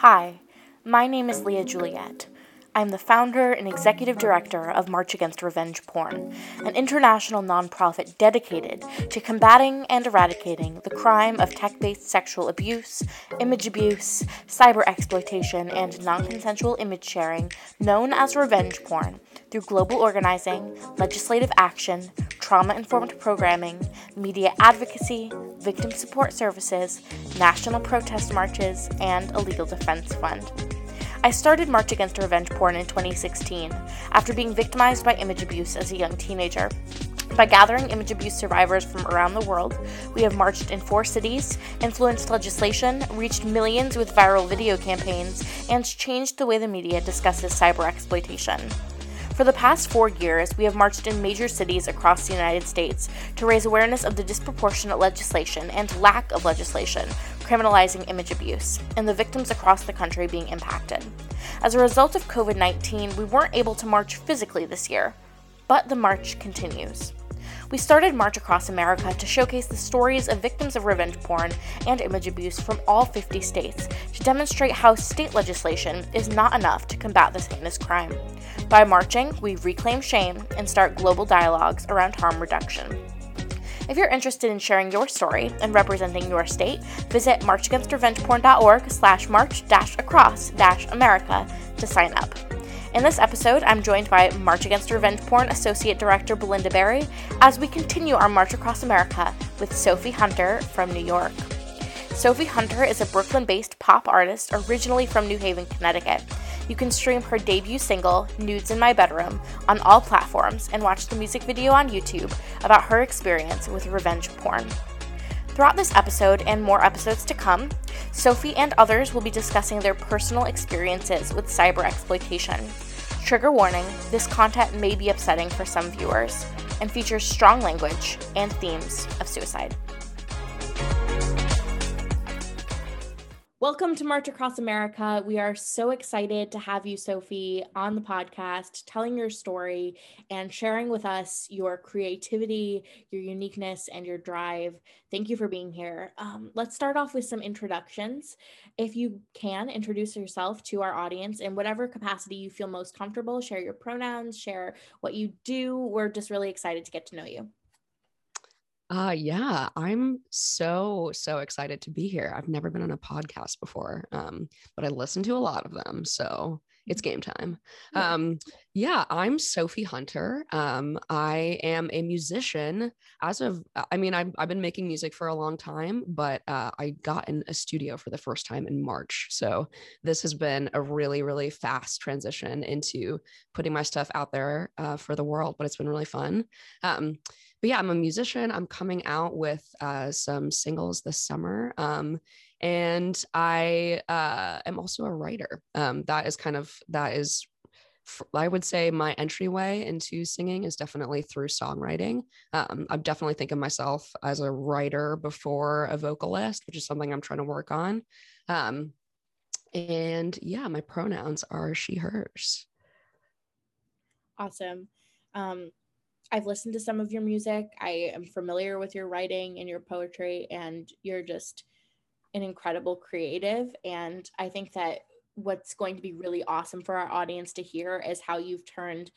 Hi, my name is Leah Juliett. I'm the founder and executive director of March Against Revenge Porn, an international nonprofit dedicated to combating and eradicating the crime of tech based sexual abuse, image abuse, cyber exploitation, and non consensual image sharing known as revenge porn through global organizing, legislative action, trauma informed programming, media advocacy, victim support services, national protest marches, and a legal defense fund. I started March Against Revenge Porn in 2016 after being victimized by image abuse as a young teenager. By gathering image abuse survivors from around the world, we have marched in four cities, influenced legislation, reached millions with viral video campaigns, and changed the way the media discusses cyber exploitation. For the past four years, we have marched in major cities across the United States to raise awareness of the disproportionate legislation and lack of legislation criminalizing image abuse, and the victims across the country being impacted. As a result of COVID 19, we weren't able to march physically this year, but the march continues. We started March Across America to showcase the stories of victims of revenge porn and image abuse from all 50 states to demonstrate how state legislation is not enough to combat this heinous crime. By marching, we reclaim shame and start global dialogues around harm reduction. If you're interested in sharing your story and representing your state, visit marchagainstrevengeporn.org slash march dash across dash America to sign up. In this episode, I'm joined by March Against Revenge Porn Associate Director Belinda Berry as we continue our march across America with Sophie Hunter from New York. Sophie Hunter is a Brooklyn based pop artist originally from New Haven, Connecticut. You can stream her debut single, Nudes in My Bedroom, on all platforms and watch the music video on YouTube about her experience with revenge porn. Throughout this episode and more episodes to come, Sophie and others will be discussing their personal experiences with cyber exploitation. Trigger warning this content may be upsetting for some viewers and features strong language and themes of suicide. Welcome to March Across America. We are so excited to have you, Sophie, on the podcast, telling your story and sharing with us your creativity, your uniqueness, and your drive. Thank you for being here. Um, let's start off with some introductions. If you can, introduce yourself to our audience in whatever capacity you feel most comfortable. Share your pronouns, share what you do. We're just really excited to get to know you. Uh yeah, I'm so so excited to be here. I've never been on a podcast before. Um, but I listen to a lot of them, so it's game time. Um, yeah, I'm Sophie Hunter. Um, I am a musician. As of, I mean, I've, I've been making music for a long time, but uh, I got in a studio for the first time in March. So this has been a really, really fast transition into putting my stuff out there uh, for the world, but it's been really fun. Um, but yeah, I'm a musician. I'm coming out with uh, some singles this summer. Um, and I uh, am also a writer. Um, that is kind of, that is, I would say my entryway into singing is definitely through songwriting. Um, I definitely think of myself as a writer before a vocalist, which is something I'm trying to work on. Um, and yeah, my pronouns are she, hers. Awesome. Um, I've listened to some of your music. I am familiar with your writing and your poetry, and you're just an incredible creative. And I think that what's going to be really awesome for our audience to hear is how you've turned,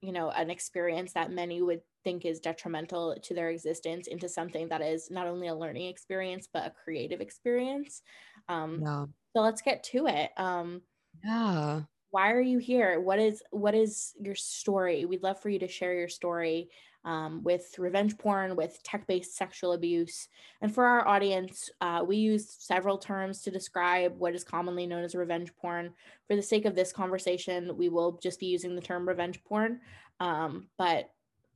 you know, an experience that many would think is detrimental to their existence into something that is not only a learning experience but a creative experience. Um, yeah. So let's get to it. Um, yeah why are you here? What is what is your story? We'd love for you to share your story um, with revenge porn with tech-based sexual abuse. And for our audience uh, we use several terms to describe what is commonly known as revenge porn. For the sake of this conversation we will just be using the term revenge porn um, but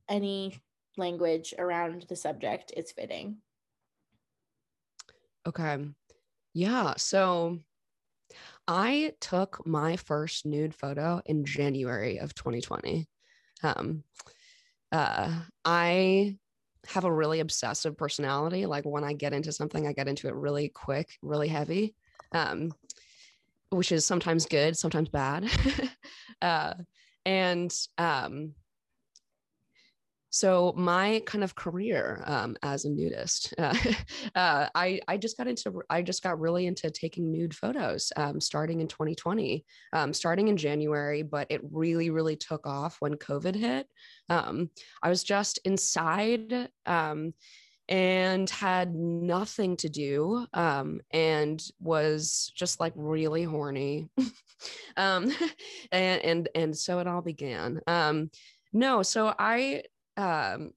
any language around the subject is fitting. Okay. Yeah so I took my first nude photo in January of 2020. Um, uh, I have a really obsessive personality. Like when I get into something, I get into it really quick, really heavy, um, which is sometimes good, sometimes bad. uh, and um, so my kind of career um, as a nudist, uh, uh, I I just got into I just got really into taking nude photos um, starting in 2020, um, starting in January, but it really really took off when COVID hit. Um, I was just inside um, and had nothing to do um, and was just like really horny um, and and and so it all began um, no so i um,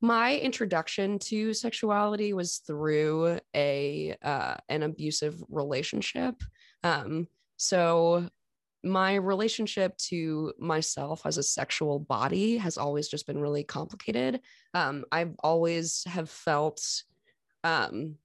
my introduction to sexuality was through a uh, an abusive relationship. Um, so my relationship to myself as a sexual body has always just been really complicated. Um, I've always have felt um,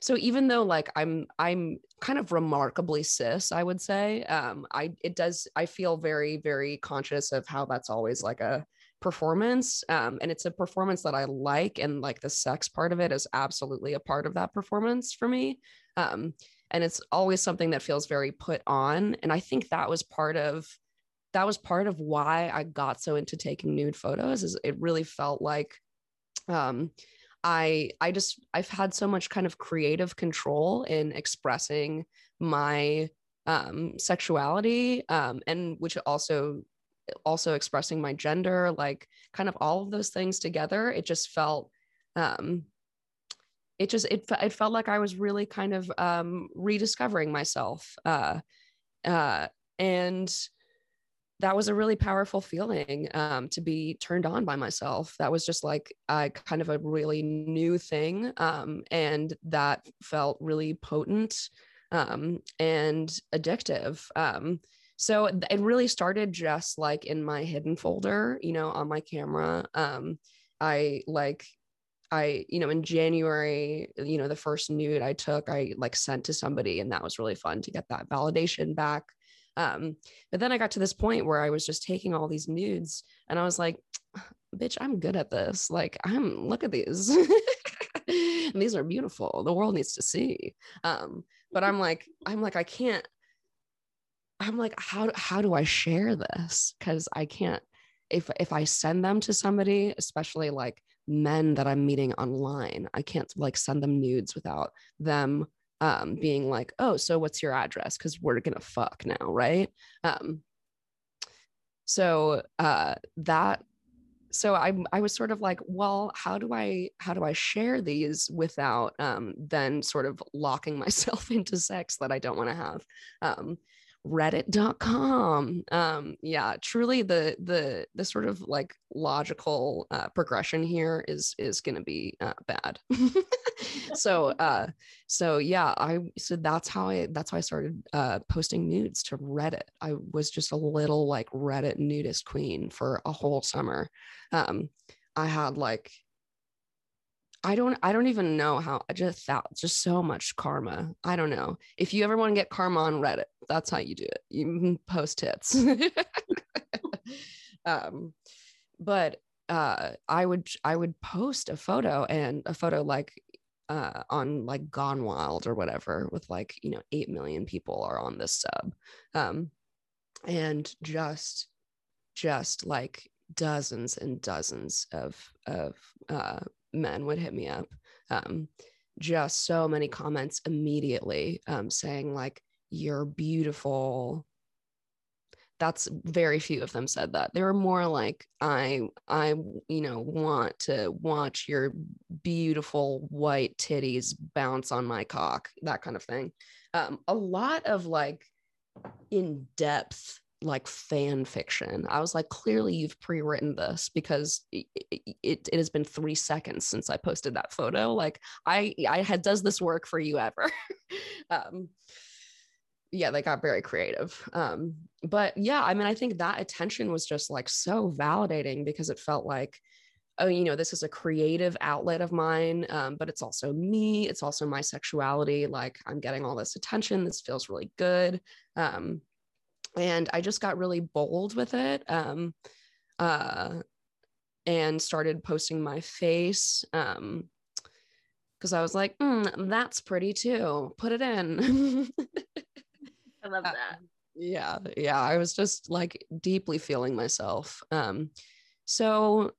so even though like i'm i'm kind of remarkably cis i would say um i it does i feel very very conscious of how that's always like a performance um, and it's a performance that i like and like the sex part of it is absolutely a part of that performance for me um, and it's always something that feels very put on and i think that was part of that was part of why i got so into taking nude photos is it really felt like um, i i just i've had so much kind of creative control in expressing my um, sexuality um, and which also also expressing my gender, like kind of all of those things together, it just felt um it just it, it felt like I was really kind of um rediscovering myself. Uh uh and that was a really powerful feeling um, to be turned on by myself. That was just like a kind of a really new thing. Um, and that felt really potent um, and addictive. So it really started just like in my hidden folder you know on my camera um i like i you know in january you know the first nude i took i like sent to somebody and that was really fun to get that validation back um but then i got to this point where i was just taking all these nudes and i was like bitch i'm good at this. Like i'm look at these. These are beautiful. The world needs to see. Um but i'm like i'm like i can't I'm like, how how do I share this? Because I can't if if I send them to somebody, especially like men that I'm meeting online, I can't like send them nudes without them um, being like, oh, so what's your address? Because we're gonna fuck now, right? Um, so uh, that so I I was sort of like, well, how do I how do I share these without um, then sort of locking myself into sex that I don't want to have? Um, reddit.com um yeah truly the the the sort of like logical uh, progression here is is going to be uh, bad. So uh so yeah i so that's how i that's how i started uh posting nudes to reddit. I was just a little like reddit nudist queen for a whole summer. Um i had like I don't I don't even know how I just thought just so much karma. I don't know. If you ever want to get karma on Reddit, that's how you do it. You post hits. um but uh I would I would post a photo and a photo like uh on like Gone Wild or whatever with like, you know, 8 million people are on this sub. Um and just just like dozens and dozens of of uh men would hit me up. Um, just so many comments immediately um, saying, like, you're beautiful. That's very few of them said that. They were more like, I, I, you know, want to watch your beautiful white titties bounce on my cock, that kind of thing. Um, a lot of like in depth like fan fiction. I was like, clearly you've pre-written this because it, it, it, has been three seconds since I posted that photo. Like I I had does this work for you ever? um, yeah, they got very creative. Um, but yeah, I mean, I think that attention was just like so validating because it felt like, oh, you know, this is a creative outlet of mine, um, but it's also me. It's also my sexuality. Like I'm getting all this attention. This feels really good. Um, and I just got really bold with it. Um, uh, and started posting my face. Um, because I was like, mm, that's pretty too. Put it in. I love uh, that. Uh, yeah, yeah. I was just like deeply feeling myself. Um, so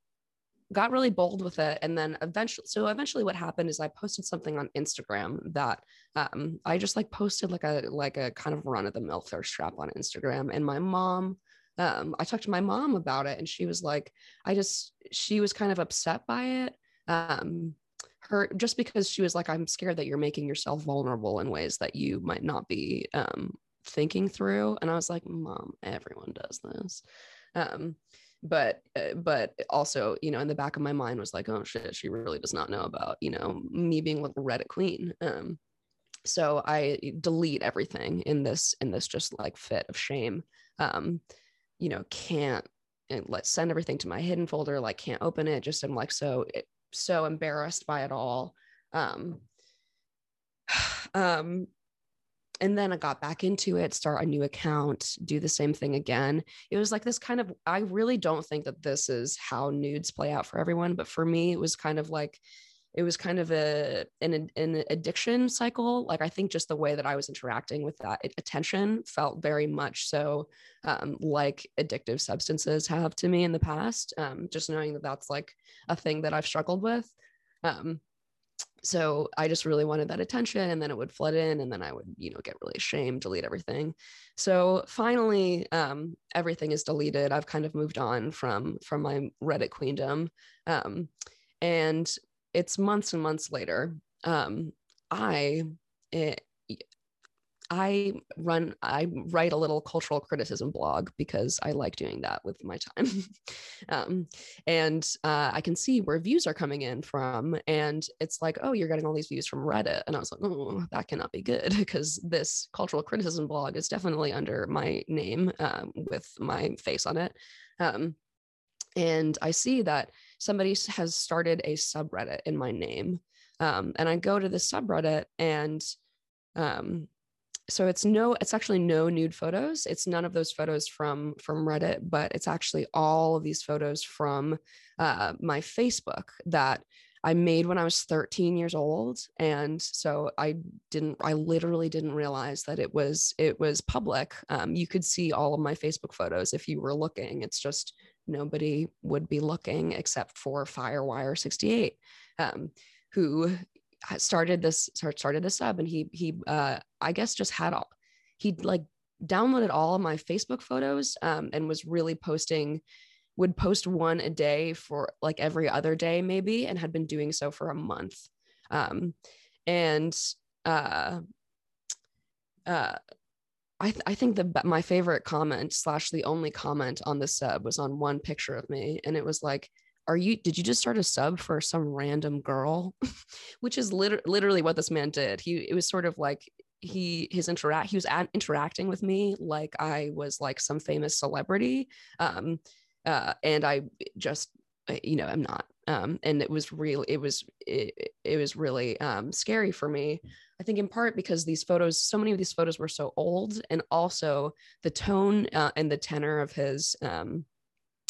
got really bold with it and then eventually so eventually what happened is i posted something on instagram that um, i just like posted like a like a kind of run of the mill thirst trap on instagram and my mom um, i talked to my mom about it and she was like i just she was kind of upset by it um, her just because she was like i'm scared that you're making yourself vulnerable in ways that you might not be um, thinking through and i was like mom everyone does this um, but uh, but also you know in the back of my mind was like oh shit she really does not know about you know me being like reddit queen. Um so i delete everything in this in this just like fit of shame. Um you know can't and let's send everything to my hidden folder like can't open it just i'm like so so embarrassed by it all. Um um and then I got back into it, start a new account, do the same thing again. It was like this kind of, I really don't think that this is how nudes play out for everyone. But for me, it was kind of like, it was kind of a an, an addiction cycle. Like I think just the way that I was interacting with that attention felt very much so um, like addictive substances have to me in the past. Um, just knowing that that's like a thing that I've struggled with. Um, so I just really wanted that attention and then it would flood in and then I would, you know, get really ashamed, delete everything. So finally, um, everything is deleted. I've kind of moved on from, from my Reddit queendom. Um, and it's months and months later. Um, I, it, I run, I write a little cultural criticism blog because I like doing that with my time. um, and uh, I can see where views are coming in from. And it's like, oh, you're getting all these views from Reddit. And I was like, oh, that cannot be good because this cultural criticism blog is definitely under my name um, with my face on it. Um, and I see that somebody has started a subreddit in my name. Um, and I go to the subreddit and um, so it's no it's actually no nude photos. It's none of those photos from from reddit but it's actually all of these photos from uh, my facebook that i made when i was 13 years old. And so i didn't i literally didn't realize that it was it was public. Um, you could see all of my facebook photos if you were looking. It's just nobody would be looking except for firewire 68 um, who started this started this up and he he uh i guess just had all he like downloaded all of my facebook photos um and was really posting would post one a day for like every other day maybe and had been doing so for a month. Um and uh uh I, th- I think the my favorite comment slash the only comment on the sub was on one picture of me and it was like are you did you just start a sub for some random girl? Which is lit- literally what this man did. He it was sort of like he his interact he was at, interacting with me like i was like some famous celebrity um uh and i just you know i'm not. Um and it was really it was it, it was really um scary for me. I think in part because these photos so many of these photos were so old and also the tone uh, and the tenor of his um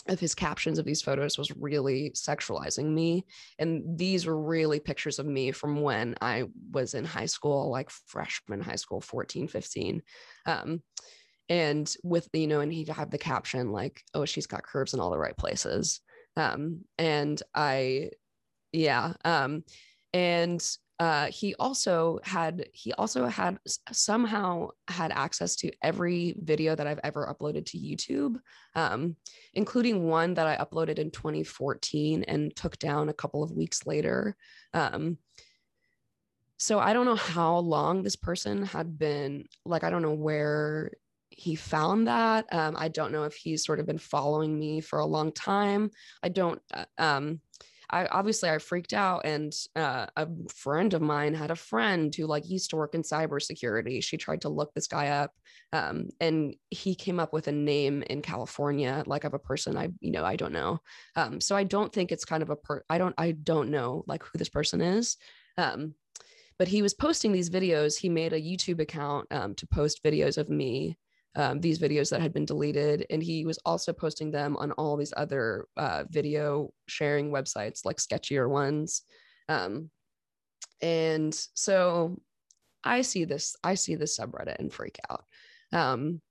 of his captions of these photos was really sexualizing me and these were really pictures of me from when i was in high school like freshman high school 14 15 um, and with you know and he'd have the caption like oh she's got curves in all the right places um, and i yeah um, and uh, he also had he also had somehow had access to every video that I've ever uploaded to YouTube, um, including one that I uploaded in 2014 and took down a couple of weeks later. Um, so I don't know how long this person had been like I don't know where he found that. Um, I don't know if he's sort of been following me for a long time. I don't. Uh, um, I obviously I freaked out, and uh, a friend of mine had a friend who like used to work in cybersecurity. She tried to look this guy up, um, and he came up with a name in California, like of a person I you know I don't know. Um, so I don't think it's kind of a per. I don't I don't know like who this person is. Um, but he was posting these videos. He made a YouTube account um, to post videos of me um, these videos that had been deleted. And he was also posting them on all these other uh, video sharing websites, like sketchier ones. Um, and so I see this, I see this subreddit and freak out. Um,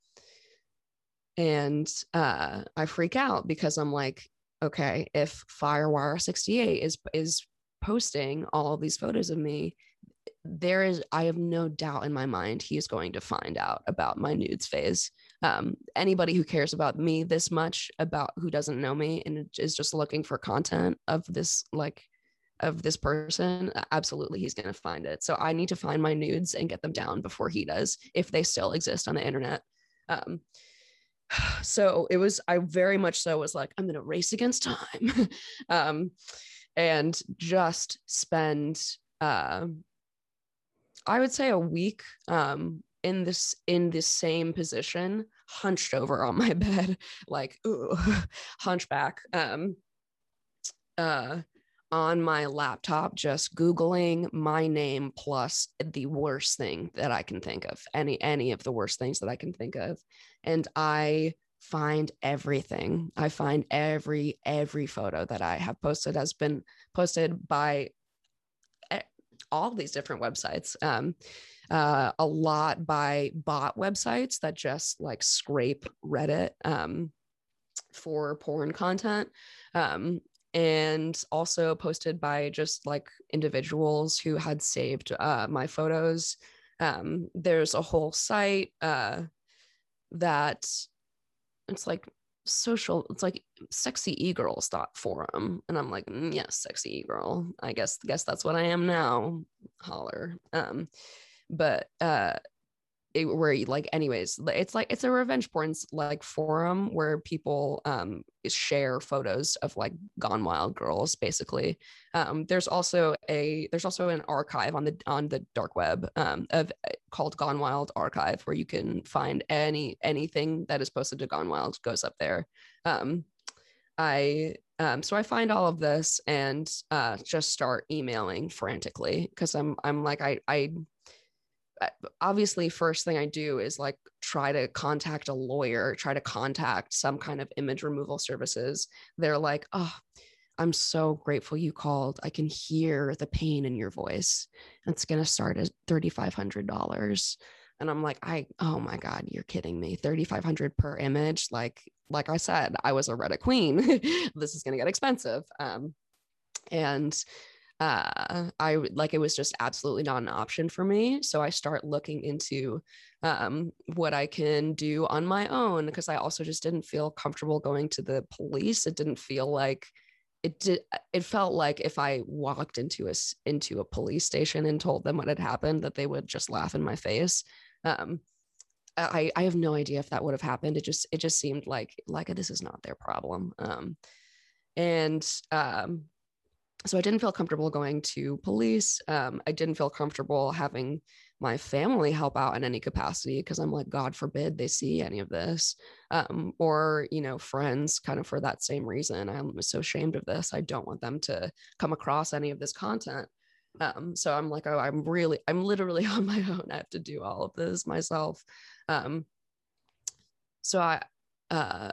and uh, I freak out because I'm like, okay, if Firewire 68 is is posting all these photos of me, there is I have no doubt in my mind he is going to find out about my nudes phase. Um, anybody who cares about me this much about who doesn't know me and is just looking for content of this like of this person, absolutely he's going to find it. So I need to find my nudes and get them down before he does, if they still exist on the internet. Um, so it was, I very much so was like, I'm going to race against time um, and just spend, uh, I would say a week um, in this in the same position, hunched over on my bed, like ooh, hunchback. Um, uh, on my laptop just googling my name plus the worst thing that i can think of any any of the worst things that i can think of and i find everything i find every every photo that i have posted has been posted by all these different websites um, uh, a lot by bot websites that just like scrape reddit um, for porn content um, and also posted by just like individuals who had saved uh, my photos. Um, there's a whole site uh, that it's like social it's like sexy e-girls dot forum. And i'm like mm, yes sexy e-girl. I guess guess that's what i am now. Holler. Um but uh it, where like anyways it's like it's a revenge porn like forum where people um share photos of like gone wild girls basically. Um there's also a there's also an archive on the on the dark web um of uh, called gone wild archive where you can find any anything that is posted to gone wild goes up there. Um i um, so I find all of this and uh, just start emailing frantically because I'm I'm like I I obviously first thing i do is like try to contact a lawyer try to contact some kind of image removal services. They're like oh i'm so grateful you called. I can hear the pain in your voice. It's going to start at $3500 and i'm like i oh my god you're kidding me. 3500 per image? Like like i said i was a reddit queen. This is going to get expensive. Um and uh, I like it was just absolutely not an option for me. So I start looking into um, what I can do on my own because I also just didn't feel comfortable going to the police. It didn't feel like it did. It felt like if I walked into a into a police station and told them what had happened, that they would just laugh in my face. Um, I I have no idea if that would have happened. It just it just seemed like like this is not their problem. Um, and um, so I didn't feel comfortable going to police. Um, I didn't feel comfortable having my family help out in any capacity because I'm like, God forbid they see any of this. Um, or, you know, friends kind of for that same reason. I'm so ashamed of this. I don't want them to come across any of this content. Um, so I'm like, oh, I'm really, I'm literally on my own. I have to do all of this myself. Um, so I, uh,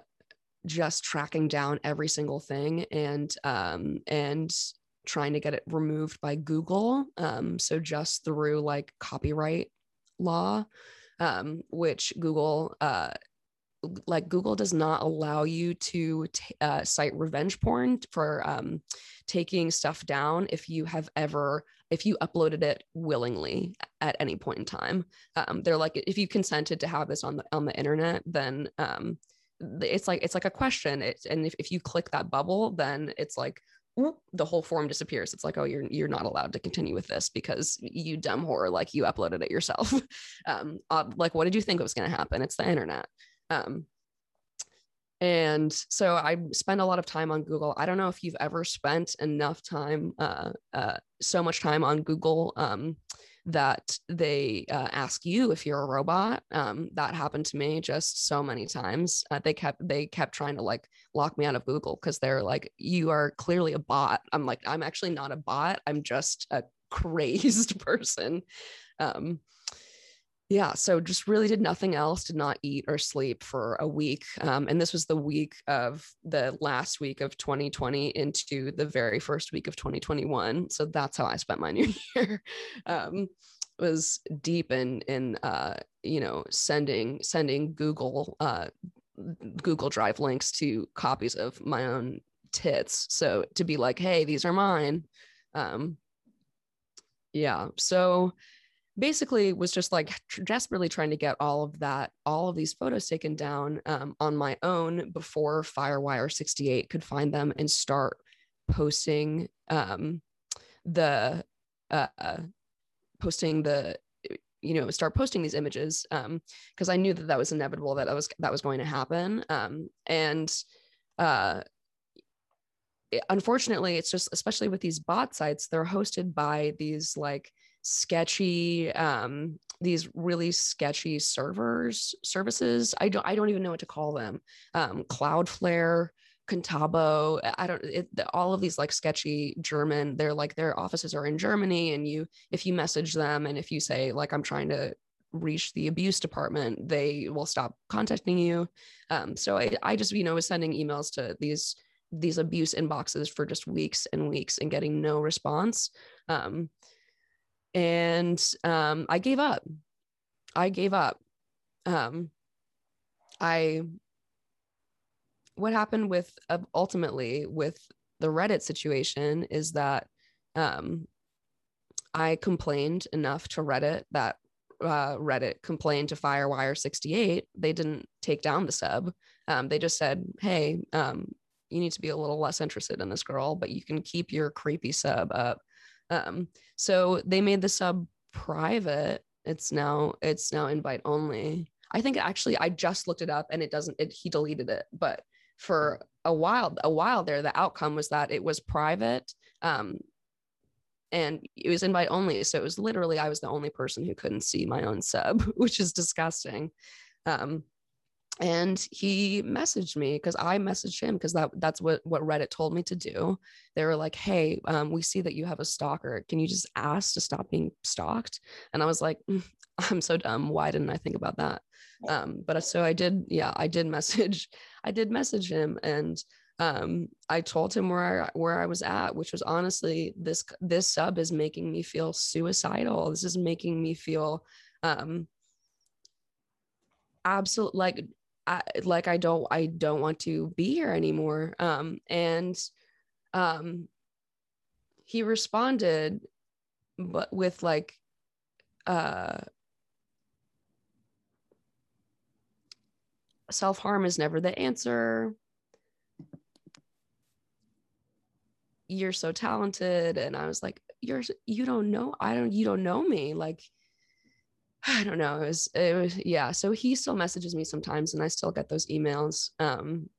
just tracking down every single thing and um and trying to get it removed by Google. Um, so just through like copyright law, um, which Google, uh, like Google does not allow you to t- uh, cite revenge porn for um, taking stuff down if you have ever if you uploaded it willingly at any point in time. Um, they're like if you consented to have this on the on the internet, then um, it's like it's like a question. And if, if you click that bubble, then it's like the whole form disappears. It's like, oh, you're you're not allowed to continue with this because you dumb whore, like you uploaded it yourself. um, like, what did you think was going to happen? It's the internet. Um, and so I spend a lot of time on Google. I don't know if you've ever spent enough time, uh, uh, so much time on Google um, that they uh, ask you if you're a robot. Um, that happened to me just so many times. Uh, they kept they kept trying to like lock me out of Google because they're like, you are clearly a bot. I'm like, I'm actually not a bot. I'm just a crazed person. Um, yeah, so just really did nothing else, did not eat or sleep for a week. Um, and this was the week of the last week of 2020 into the very first week of 2021. So that's how I spent my new year. um, was deep in in uh, you know sending sending Google uh, Google Drive links to copies of my own tits. So to be like, hey, these are mine. Um, yeah. So basically was just like desperately trying to get all of that, all of these photos taken down um, on my own before Firewire 68 could find them and start posting um, the uh, posting the you know start posting these images um because i knew that that was inevitable that that was that was going to happen um and uh unfortunately it's just especially with these bot sites they're hosted by these like sketchy um these really sketchy servers services i don't i don't even know what to call them um cloudflare Contabo. I don't, it, all of these like sketchy German, they're like their offices are in Germany. And you, if you message them and if you say, like, I'm trying to reach the abuse department, they will stop contacting you. Um, so I, I just, you know, was sending emails to these, these abuse inboxes for just weeks and weeks and getting no response. Um, and um, I gave up. I gave up. Um, I what happened with uh, ultimately with the Reddit situation is that um, I complained enough to Reddit that uh, Reddit complained to Firewire 68. They didn't take down the sub. Um, they just said, hey, um, you need to be a little less interested in this girl, but you can keep your creepy sub up. Um, so they made the sub private. It's now it's now invite only. I think actually I just looked it up and it doesn't it he deleted it, but for a while a while there the outcome was that it was private um, and it was invite only so it was literally i was the only person who couldn't see my own sub which is disgusting um, and he messaged me because i messaged him because that that's what what reddit told me to do. They were like hey um, we see that you have a stalker. Can you just ask to stop being stalked? And i was like mm, i'm so dumb. Why didn't i think about that? Um, but so i did yeah i did message I did message him and um, I told him where I, where I was at, which was honestly this this sub is making me feel suicidal. This is making me feel um, absolute like I, like I don't I don't want to be here anymore. Um, and um, he responded, but with like uh self harm is never the answer. You're so talented. And I was like, you're, you don't know, I don't, you don't know me. Like, I don't know. It was, it was, yeah. So he still messages me sometimes and I still get those emails. Um,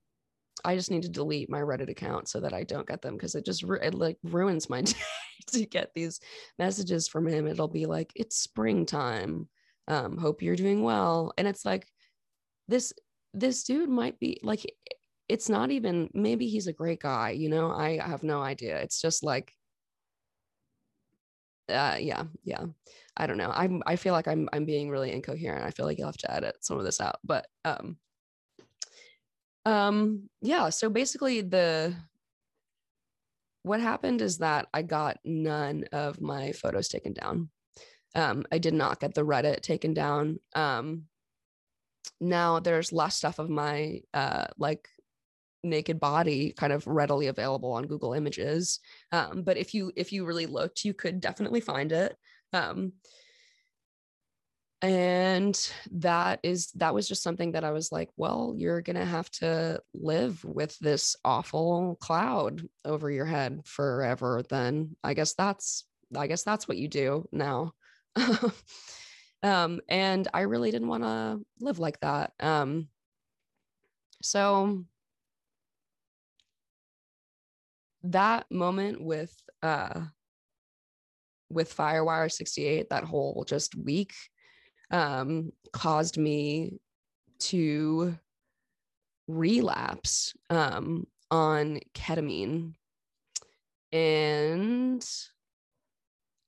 I just need to delete my Reddit account so that I don't get them because it just it like ruins my day to get these messages from him. It'll be like it's springtime. Um, hope you're doing well, and it's like this this dude might be like it's not even maybe he's a great guy you know i have no idea it's just like uh yeah yeah. I don't know. I'm i feel like i'm i'm being really incoherent. I feel like you'll have to edit some of this out but um um yeah so basically the what happened is that i got none of my photos taken down. Um i did not get the reddit taken down. Um now there's less stuff of my uh, like naked body kind of readily available on Google Images. Um, but if you if you really looked, you could definitely find it. Um, and that is that was just something that I was like, well, you're gonna have to live with this awful cloud over your head forever. Then I guess that's I guess that's what you do now. Um, and I really didn't want to live like that. Um, so that moment with uh, with Firewire 68, that whole just week, um, caused me to relapse um, on ketamine. And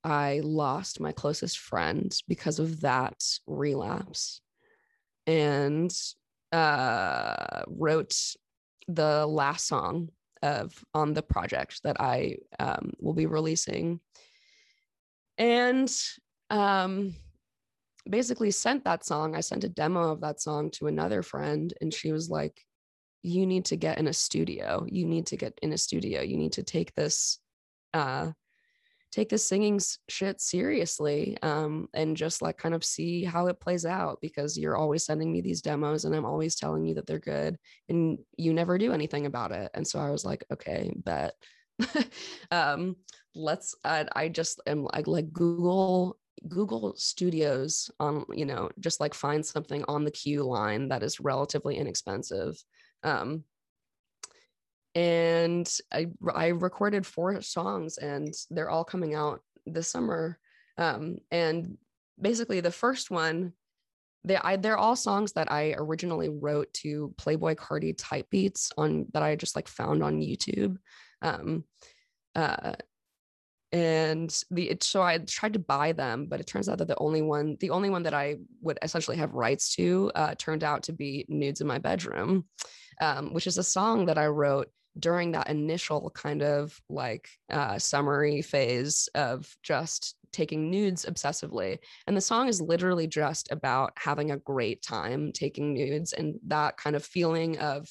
I lost my closest friend because of that relapse and uh, wrote the last song of on the project that I um, will be releasing. And um, basically sent that song. I sent a demo of that song to another friend, and she was like, you need to get in a studio you need to get in a studio you need to take this uh take this singing shit seriously um, and just like kind of see how it plays out because you're always sending me these demos and I'm always telling you that they're good and you never do anything about it. And so I was like, okay, bet. um, let's, I, I just am like, like Google Google Studios on, you know, just like find something on the queue line that is relatively inexpensive. Um, and I I recorded four songs and they're all coming out this summer. Um, and basically the first one they I, they're all songs that I originally wrote to Playboi Carti type beats on that I just like found on YouTube. Um, uh, and the it, so I tried to buy them, but it turns out that the only one the only one that I would essentially have rights to uh, turned out to be "Nudes in My Bedroom," um, which is a song that I wrote during that initial kind of like uh, summary phase of just taking nudes obsessively. And the song is literally just about having a great time taking nudes and that kind of feeling of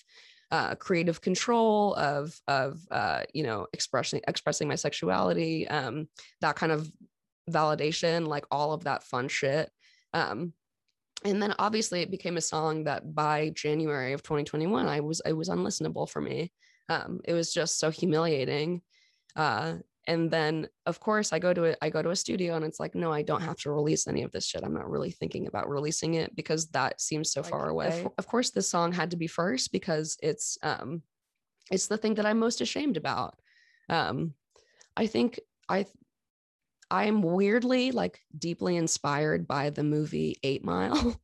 uh, creative control of of uh, you know expressing expressing my sexuality, um, that kind of validation, like all of that fun shit. Um, and then obviously it became a song that by January of 2021, I was it was unlistenable for me. Um, it was just so humiliating. Uh, and then of course I go to it, I go to a studio and it's like, no, I don't have to release any of this shit. I'm not really thinking about releasing it because that seems so like, far away. Of, of course, this song had to be first because it's um it's the thing that I'm most ashamed about. Um, I think I I'm weirdly like deeply inspired by the movie Eight Mile.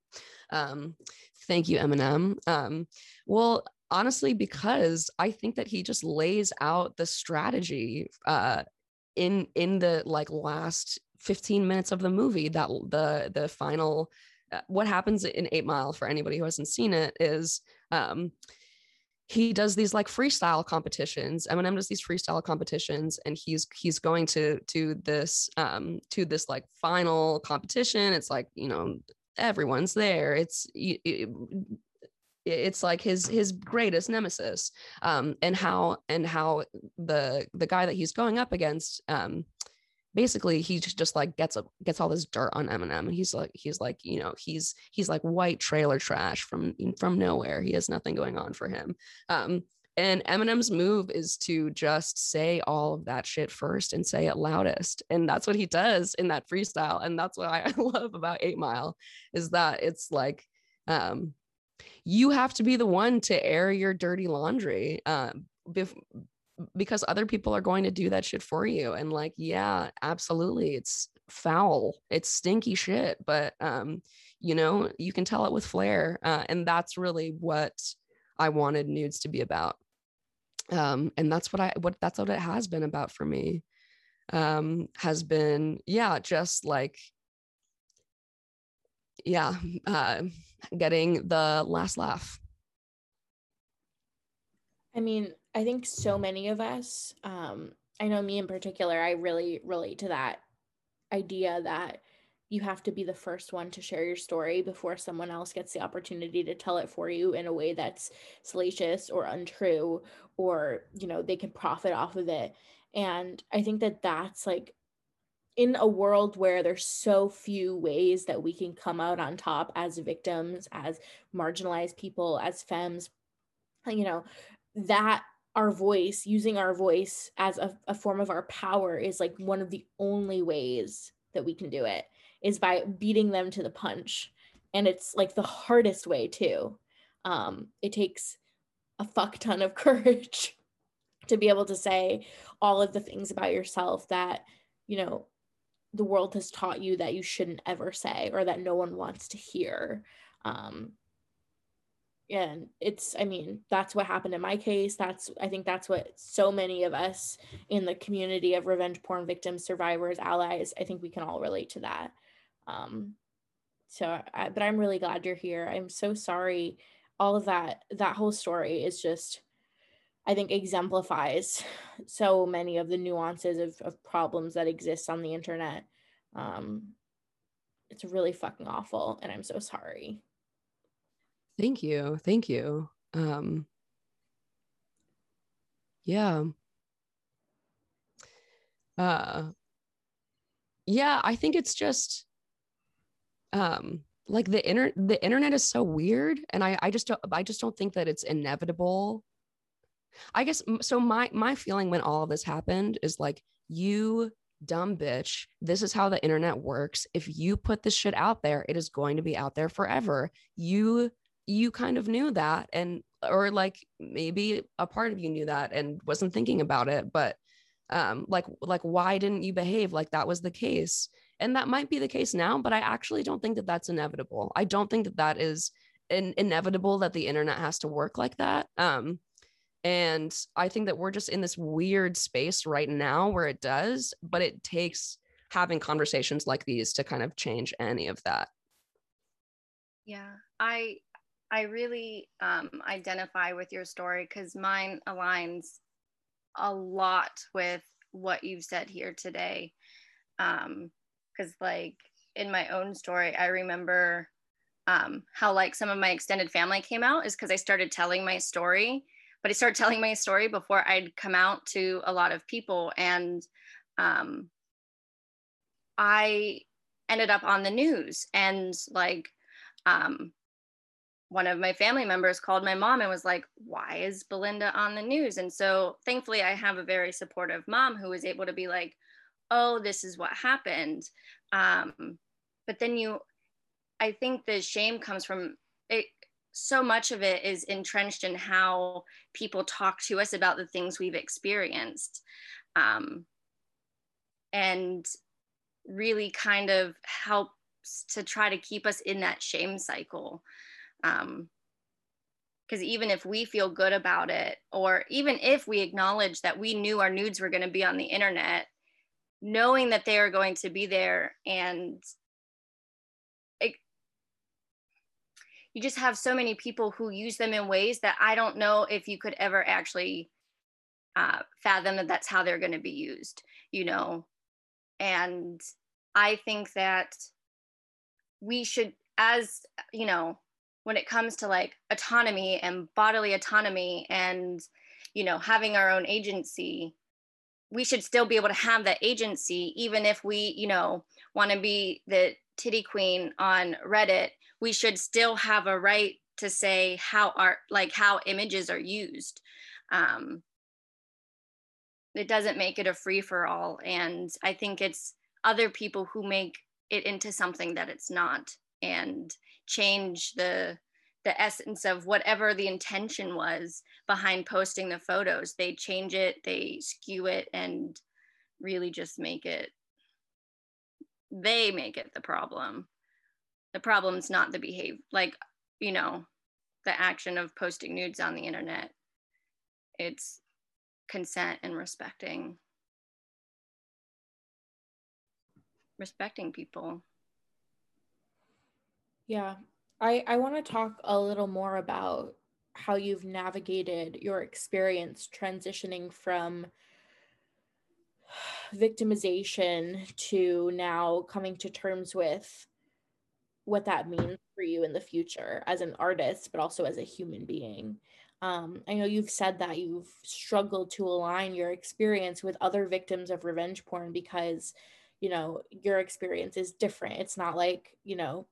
um, thank you, Eminem. Um, well, honestly because i think that he just lays out the strategy uh in in the like last 15 minutes of the movie that the the final uh, what happens in 8 mile for anybody who hasn't seen it is um he does these like freestyle competitions eminem does these freestyle competitions and he's he's going to to this um to this like final competition. It's like you know everyone's there. It's it, it's like his his greatest nemesis um and how and how the the guy that he's going up against um basically he just, just like gets a gets all this dirt on Eminem and he's like he's like you know he's he's like white trailer trash from from nowhere he has nothing going on for him um and Eminem's move is to just say all of that shit first and say it loudest. And that's what he does in that freestyle. And that's what I love about Eight Mile is that it's like um you have to be the one to air your dirty laundry uh, bef- because other people are going to do that shit for you. And like yeah absolutely it's foul it's stinky shit but um you know you can tell it with flair uh, and that's really what i wanted nudes to be about. Um and that's what i what that's what it has been about for me um has been yeah just like yeah uh getting the last laugh. I mean, I think so many of us, um, I know me in particular, I really relate to that idea that you have to be the first one to share your story before someone else gets the opportunity to tell it for you in a way that's salacious or untrue or you know they can profit off of it and i think that that's like in a world where there's so few ways that we can come out on top as victims, as marginalized people, as femmes, you know, that our voice, using our voice as a, a form of our power is like one of the only ways that we can do it is by beating them to the punch. And it's like the hardest way too. Um, it takes a fuck ton of courage to be able to say all of the things about yourself that, you know, the world has taught you that you shouldn't ever say or that no one wants to hear. Um and it's i mean that's what happened in my case. That's i think that's what so many of us in the community of revenge porn victims survivors allies i think we can all relate to that. Um so I, but i'm really glad you're here. I'm so sorry. All of that that whole story is just I think exemplifies so many of the nuances of, of problems that exist on the internet. Um, it's really fucking awful, and I'm so sorry. Thank you, thank you. um yeah uh yeah i think it's just um like the inter the internet is so weird and i i just don't i just don't think that it's inevitable i guess so my my feeling when all of this happened is like you dumb bitch this is how the internet works. If you put this shit out there it is going to be out there forever. You you kind of knew that and or like maybe a part of you knew that and wasn't thinking about it but um like like why didn't you behave like that was the case? And that might be the case now but i actually don't think that that's inevitable. I don't think that that is in- inevitable that the internet has to work like that. Um and i think that we're just in this weird space right now where it does but it takes having conversations like these to kind of change any of that. Yeah i i really um identify with your story because mine aligns a lot with what you've said here today. Um because like in my own story i remember um, how like some of my extended family came out is because i started telling my story but i started telling my story before i'd come out to a lot of people and um, i ended up on the news and like um, one of my family members called my mom and was like why is belinda on the news? And so thankfully i have a very supportive mom who was able to be like oh this is what happened. Um, but then you i think the shame comes from it so much of it is entrenched in how people talk to us about the things we've experienced um, and really kind of helps to try to keep us in that shame cycle um, because even if we feel good about it or even if we acknowledge that we knew our nudes were going to be on the internet knowing that they are going to be there and you just have so many people who use them in ways that i don't know if you could ever actually uh, fathom that that's how they're going to be used you know? And i think that we should as you know when it comes to like autonomy and bodily autonomy and you know having our own agency we should still be able to have that agency even if we you know want to be the titty queen on reddit we should still have a right to say how art like how images are used um it doesn't make it a free for all and i think it's other people who make it into something that it's not and change the the essence of whatever the intention was behind posting the photos. They change it, they skew it, and really just make it, they make it the problem. The problem's not the behavior, like, you know, the action of posting nudes on the internet. It's consent and respecting respecting people yeah I, I want to talk a little more about how you've navigated your experience transitioning from victimization to now coming to terms with what that means for you in the future as an artist, but also as a human being. Um, I know you've said that you've struggled to align your experience with other victims of revenge porn because, you know, your experience is different. It's not like, you know,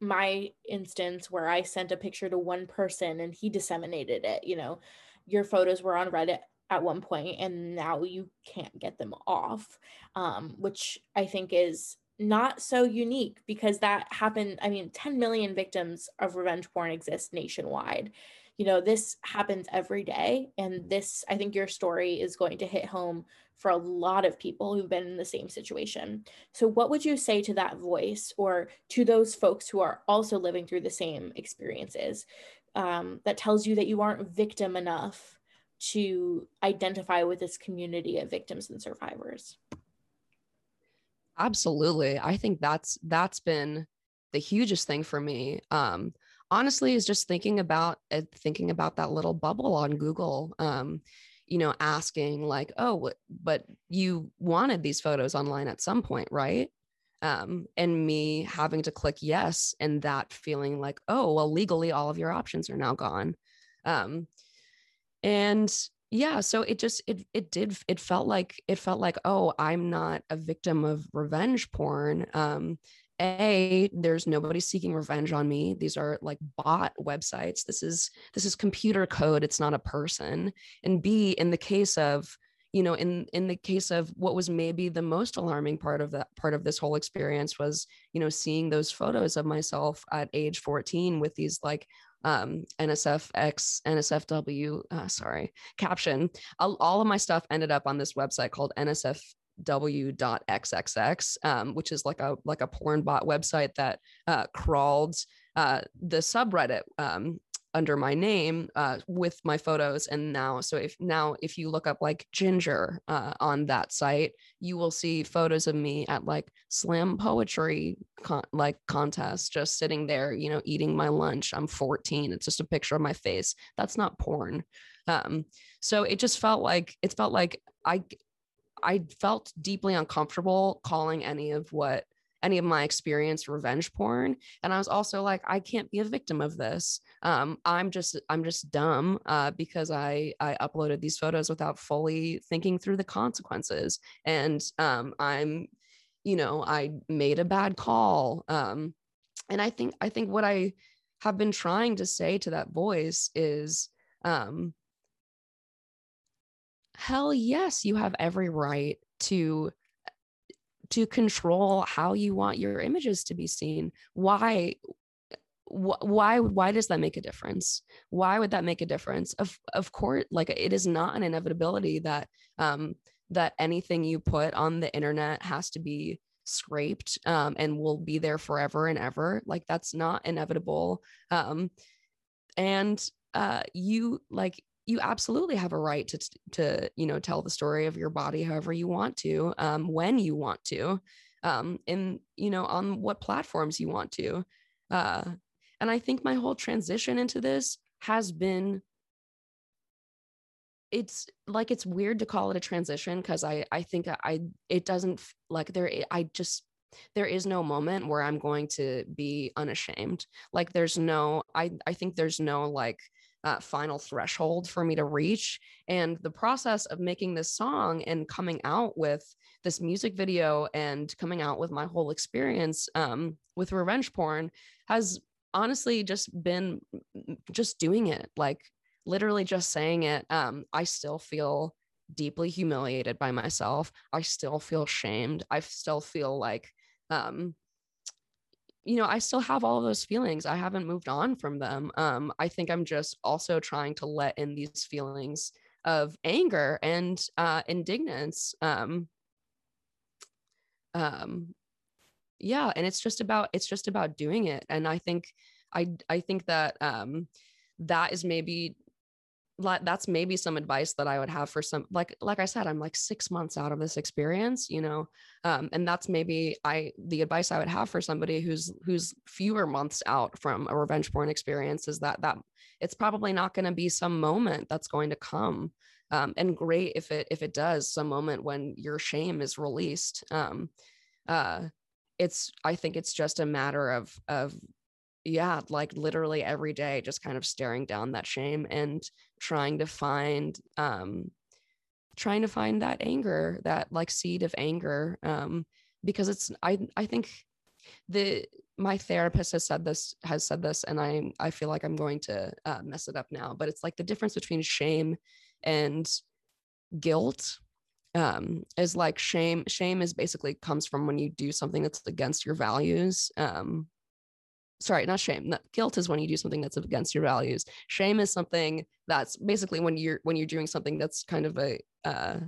my instance where I sent a picture to one person and he disseminated it, you know, your photos were on Reddit at one point and now you can't get them off, um, which I think is not so unique because that happened. I mean, 10 million victims of revenge porn exist nationwide. You know, this happens every day. And this, I think your story is going to hit home for a lot of people who've been in the same situation. So, what would you say to that voice or to those folks who are also living through the same experiences um, that tells you that you aren't victim enough to identify with this community of victims and survivors? Absolutely. I think that's that's been the hugest thing for me. Um, honestly, is just thinking about uh, thinking about that little bubble on Google. Um, you know, asking like, oh, but you wanted these photos online at some point, right? Um, and me having to click yes and that feeling like, oh, well, legally all of your options are now gone. Um, and yeah so it just it it did it felt like it felt like oh i'm not a victim of revenge porn um a there's nobody seeking revenge on me these are like bot websites this is this is computer code it's not a person and b in the case of you know in in the case of what was maybe the most alarming part of that part of this whole experience was you know seeing those photos of myself at age 14 with these like um, NSFX, NSFW, uh, sorry, caption. All, all, of my stuff ended up on this website called NSFW.xxx, um, which is like a like a porn bot website that uh, crawled uh, the subreddit um, under my name uh, with my photos and now so if now if you look up like ginger uh, on that site you will see photos of me at like slam poetry con- like contest just sitting there you know eating my lunch. I'm 14 it's just a picture of my face. That's not porn. Um, so it just felt like it felt like i i felt deeply uncomfortable calling any of what any of my experience revenge porn and i was also like i can't be a victim of this. Um, i'm just i'm just dumb uh, because i i uploaded these photos without fully thinking through the consequences and um, i'm you know i made a bad call um, and i think i think what i have been trying to say to that voice is um, hell yes you have every right to to control how you want your images to be seen. Why why why does that make a difference? Why would that make a difference? Of of course like it is not an inevitability that um that anything you put on the internet has to be scraped um, and will be there forever and ever. Like that's not inevitable. Um and uh you like you absolutely have a right to to you know tell the story of your body however you want to um, when you want to um, and you know on what platforms you want to uh, and i think my whole transition into this has been it's like it's weird to call it a transition because i i think i it doesn't like there i just there is no moment where i'm going to be unashamed. Like there's no i i think there's no like uh, final threshold for me to reach. And the process of making this song and coming out with this music video and coming out with my whole experience um, with revenge porn has honestly just been just doing it, like literally just saying it. Um, I still feel deeply humiliated by myself. I still feel shamed. I still feel like um, you know, I still have all of those feelings. I haven't moved on from them. Um, I think I'm just also trying to let in these feelings of anger and uh, indignance. Um, um, yeah, and it's just about it's just about doing it. And I think I I think that um, that is maybe that's maybe some advice that I would have for some like like I said I'm like 6 months out of this experience you know um, and that's maybe I the advice I would have for somebody who's who's fewer months out from a revenge porn experience is that that it's probably not going to be some moment that's going to come um, and great if it if it does some moment when your shame is released um, uh, it's I think it's just a matter of of yeah, like literally every day, just kind of staring down that shame and trying to find, um, trying to find that anger, that like seed of anger. Um, because it's, I, I think the, my therapist has said this, has said this, and I, I feel like I'm going to uh, mess it up now, but it's like the difference between shame and guilt um, is like shame. Shame is basically comes from when you do something that's against your values. Um, sorry, not shame. Guilt is when you do something that's against your values. Shame is something that's basically when you're when you're doing something that's kind of a uh,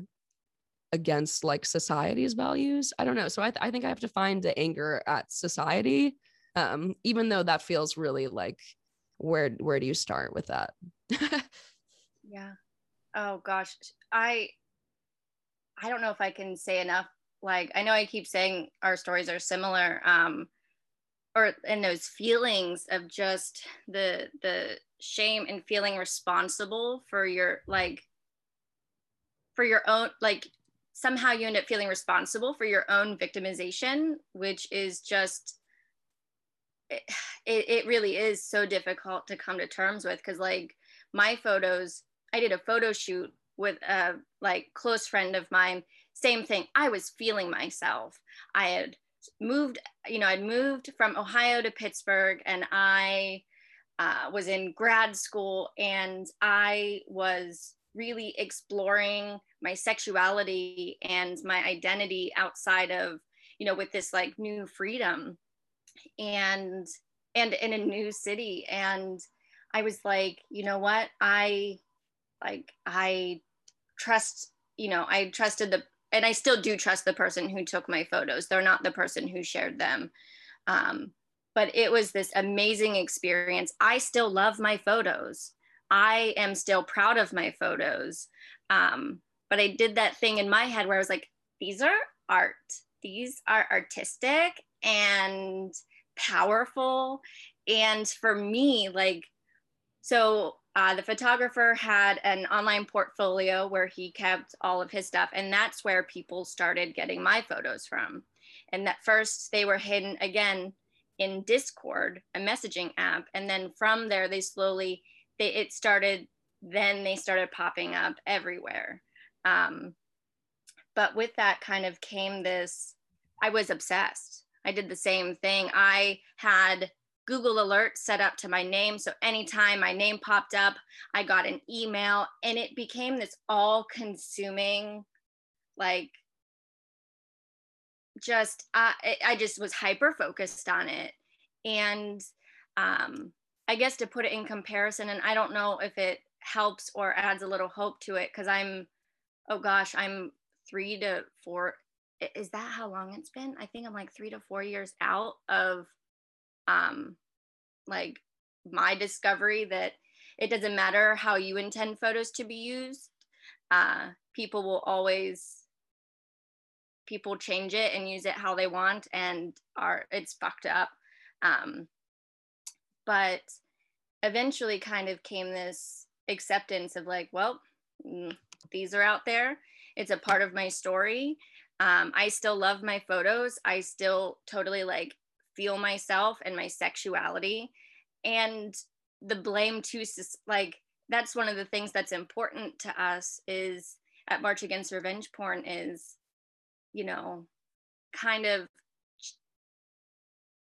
against like society's values. I don't know. So I, th- I think I have to find the anger at society, um, even though that feels really like where where do you start with that? yeah. Oh gosh, I I don't know if I can say enough. Like I know I keep saying our stories are similar. Um, or and those feelings of just the the shame and feeling responsible for your like for your own like somehow you end up feeling responsible for your own victimization which is just it, it really is so difficult to come to terms with because like my photos i did a photo shoot with a like close friend of mine same thing i was feeling myself. I had moved you know i'd moved from ohio to pittsburgh and i uh, was in grad school and i was really exploring my sexuality and my identity outside of you know with this like new freedom. And and in a new city. And i was like you know what? I like i trust you know i trusted the and i still do trust the person who took my photos. They're not the person who shared them. Um, but it was this amazing experience. I still love my photos. I am still proud of my photos. Um, but i did that thing in my head where i was like these are art. These are artistic and powerful. And for me like so uh, the photographer had an online portfolio where he kept all of his stuff and that's where people started getting my photos from. And that first they were hidden again in discord a messaging app and then from there they slowly they, it started then they started popping up everywhere. Um, but with that kind of came this i was obsessed. I did the same thing. I had Google alert set up to my name. So anytime my name popped up, I got an email and it became this all consuming, like, just, I, I just was hyper focused on it. And um, I guess to put it in comparison, and I don't know if it helps or adds a little hope to it because I'm, oh gosh, I'm three to four is that how long it's been? I think I'm like three to four years out of um like my discovery that it doesn't matter how you intend photos to be used. Uh, people will always people change it and use it how they want and are it's fucked up. Um, but eventually kind of came this acceptance of like, well, mm, these are out there. It's a part of my story um, I still love my photos. I still totally like feel myself and my sexuality. And the blame to like that's one of the things that's important to us is at March Against Revenge Porn is, you know, kind of ch-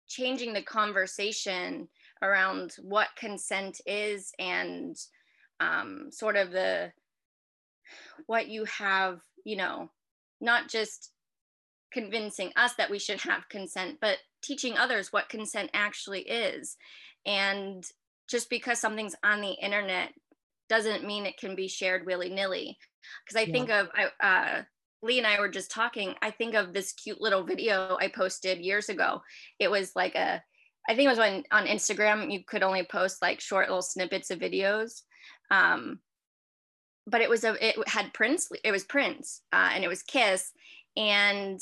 changing the conversation around what consent is and um, sort of the what you have, you know, not just convincing us that we should have consent, but teaching others what consent actually is. And just because something's on the internet doesn't mean it can be shared willy nilly. Because I yeah. think of, uh, Lee and I were just talking. I think of this cute little video I posted years ago. It was like a, I think it was when on Instagram you could only post like short little snippets of videos. Um, but it was a it had Prince. It was Prince, uh, and it was Kiss, and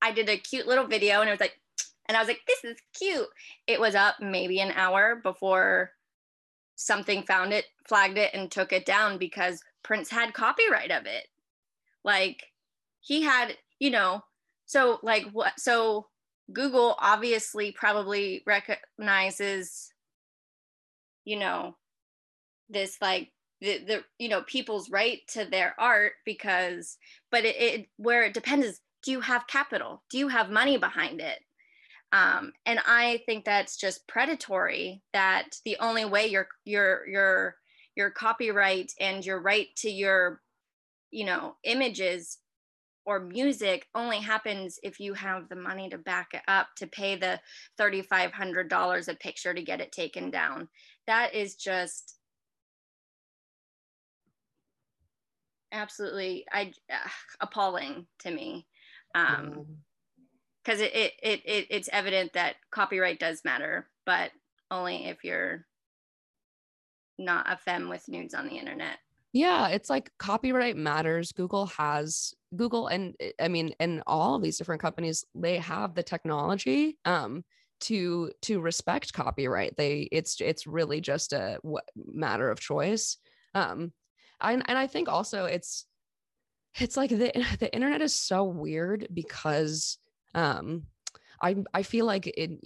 I did a cute little video, and it was like, and I was like, this is cute. It was up maybe an hour before something found it, flagged it, and took it down because Prince had copyright of it. Like he had, you know, so like what? So Google obviously probably recognizes, you know, this like the, the you know people's right to their art because but it, it where it depends is do you have capital? Do you have money behind it? Um, and i think that's just predatory that the only way your your your your copyright and your right to your you know images or music only happens if you have the money to back it up to pay the $3500 a picture to get it taken down. That is just absolutely i uh, appalling to me um because it, it, it it it's evident that copyright does matter but only if you're not a femme with nudes on the internet. Yeah it's like copyright matters. Google has google and i mean and all of these different companies they have the technology um to to respect copyright. They it's it's really just a matter of choice. Um I, and I think also it's it's like the the internet is so weird because um I I feel like it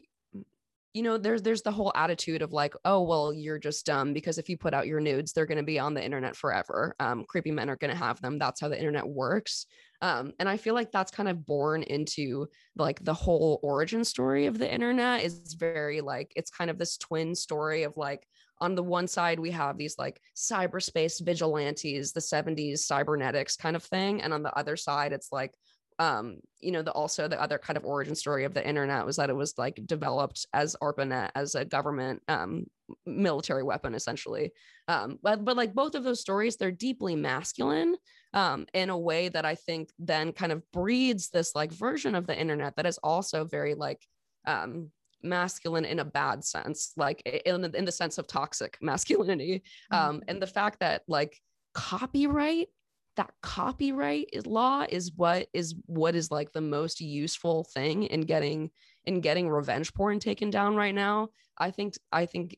you know there's there's the whole attitude of like oh well you're just dumb because if you put out your nudes they're going to be on the internet forever. Um, creepy men are going to have them. That's how the internet works. Um, and i feel like that's kind of born into like the whole origin story of the internet is very like it's kind of this twin story of like on the one side we have these like cyberspace vigilantes the 70s cybernetics kind of thing and on the other side it's like um you know the also the other kind of origin story of the internet was that it was like developed as arpanet as a government um military weapon essentially. Um but but like both of those stories they're deeply masculine um in a way that i think then kind of breeds this like version of the internet that is also very like um masculine in a bad sense like in, in the sense of toxic masculinity. Um mm-hmm. and the fact that like copyright that copyright law is what is what is like the most useful thing in getting in getting revenge porn taken down right now i think i think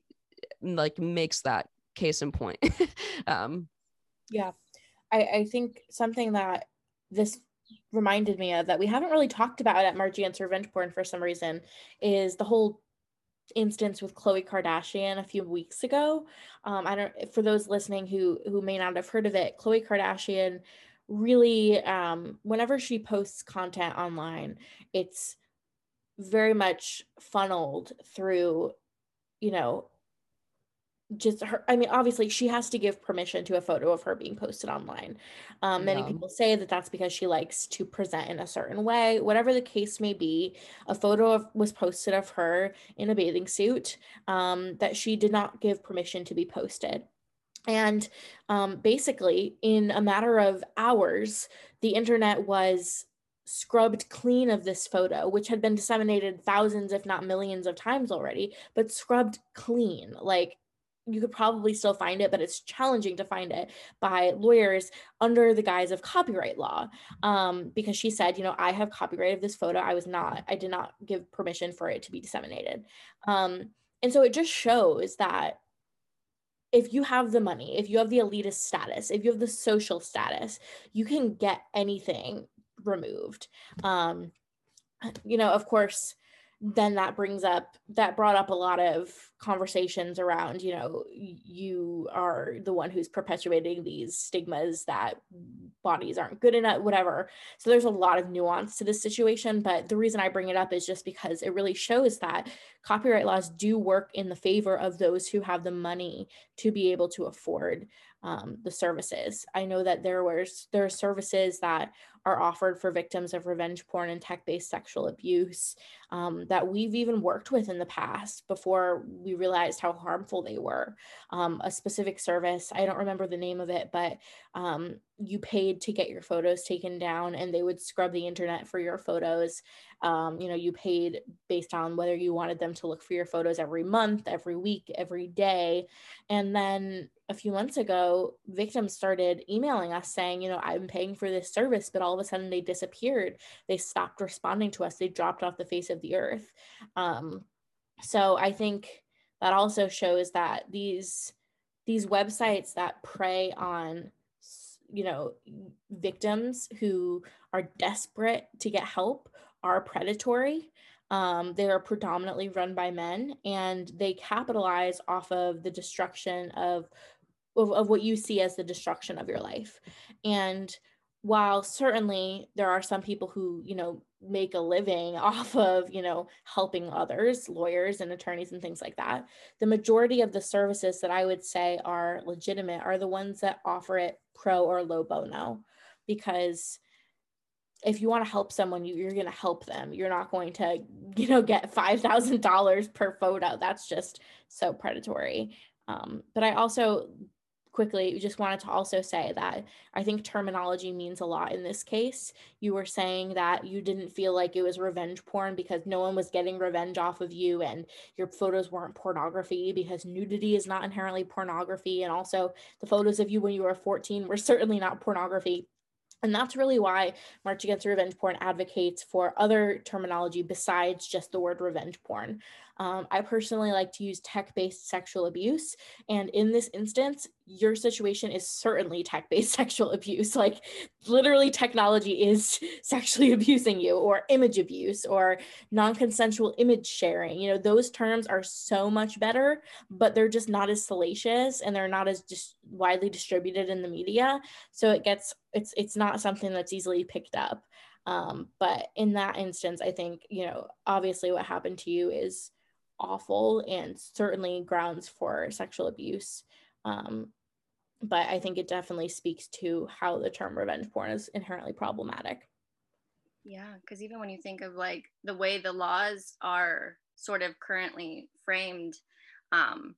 like makes that case in point. Um yeah. I i think something that this reminded me of that we haven't really talked about at march against revenge porn for some reason is the whole instance with Khloe Kardashian a few weeks ago. Um, I don't for those listening who who may not have heard of it. Khloe Kardashian really, um, whenever she posts content online, it's very much funneled through, you know, just her i mean obviously she has to give permission to a photo of her being posted online. Um, many people say that that's because she likes to present in a certain way. Whatever the case may be a photo of, was posted of her in a bathing suit um, that she did not give permission to be posted. And um, basically in a matter of hours the internet was scrubbed clean of this photo, which had been disseminated thousands, if not millions of times already, but scrubbed clean. Like you could probably still find it, but it's challenging to find it by lawyers under the guise of copyright law. Um, because she said, you know, I have copyright of this photo. I was not, I did not give permission for it to be disseminated. Um, and so it just shows that if you have the money, if you have the elitist status, if you have the social status, you can get anything removed. Um, you know, of course, then that brings up that brought up a lot of conversations around you know you are the one who's perpetuating these stigmas that bodies aren't good enough whatever. So there's a lot of nuance to this situation but the reason i bring it up is just because it really shows that copyright laws do work in the favor of those who have the money to be able to afford um, the services. I know that there was there are services that are offered for victims of revenge porn and tech based sexual abuse um, that we've even worked with in the past before we realized how harmful they were. Um, a specific service, I don't remember the name of it, but um, you paid to get your photos taken down and they would scrub the internet for your photos. Um, you know, you paid based on whether you wanted them to look for your photos every month, every week, every day. And then a few months ago, victims started emailing us saying, you know, I'm paying for this service, but all of a sudden they disappeared. They stopped responding to us. They dropped off the face of the earth. Um, so I think that also shows that these these websites that prey on you know victims who are desperate to get help are predatory um, they are predominantly run by men and they capitalize off of the destruction of of, of what you see as the destruction of your life. And while certainly there are some people who, you know, make a living off of, you know, helping others, lawyers and attorneys and things like that, the majority of the services that I would say are legitimate are the ones that offer it pro or low bono because if you want to help someone you, are going to help them. You're not going to you know get $5000 per photo. That's just so predatory. Um, but i also quickly just wanted to also say that I think terminology means a lot in this case. You were saying that you didn't feel like it was revenge porn because no one was getting revenge off of you and your photos weren't pornography because nudity is not inherently pornography. And also, the photos of you when you were 14 were certainly not pornography. And that's really why March Against Revenge Porn advocates for other terminology besides just the word revenge porn. Um, I personally like to use tech based sexual abuse. And in this instance, your situation is certainly tech based sexual abuse. Like literally, technology is sexually abusing you, or image abuse, or non consensual image sharing. You know, those terms are so much better, but they're just not as salacious and they're not as just widely distributed in the media. So it gets, it's, it's not something that's easily picked up. Um, but in that instance, I think, you know, obviously what happened to you is awful and certainly grounds for sexual abuse. Um, but I think it definitely speaks to how the term revenge porn is inherently problematic. Yeah, because even when you think of like the way the laws are sort of currently framed, um,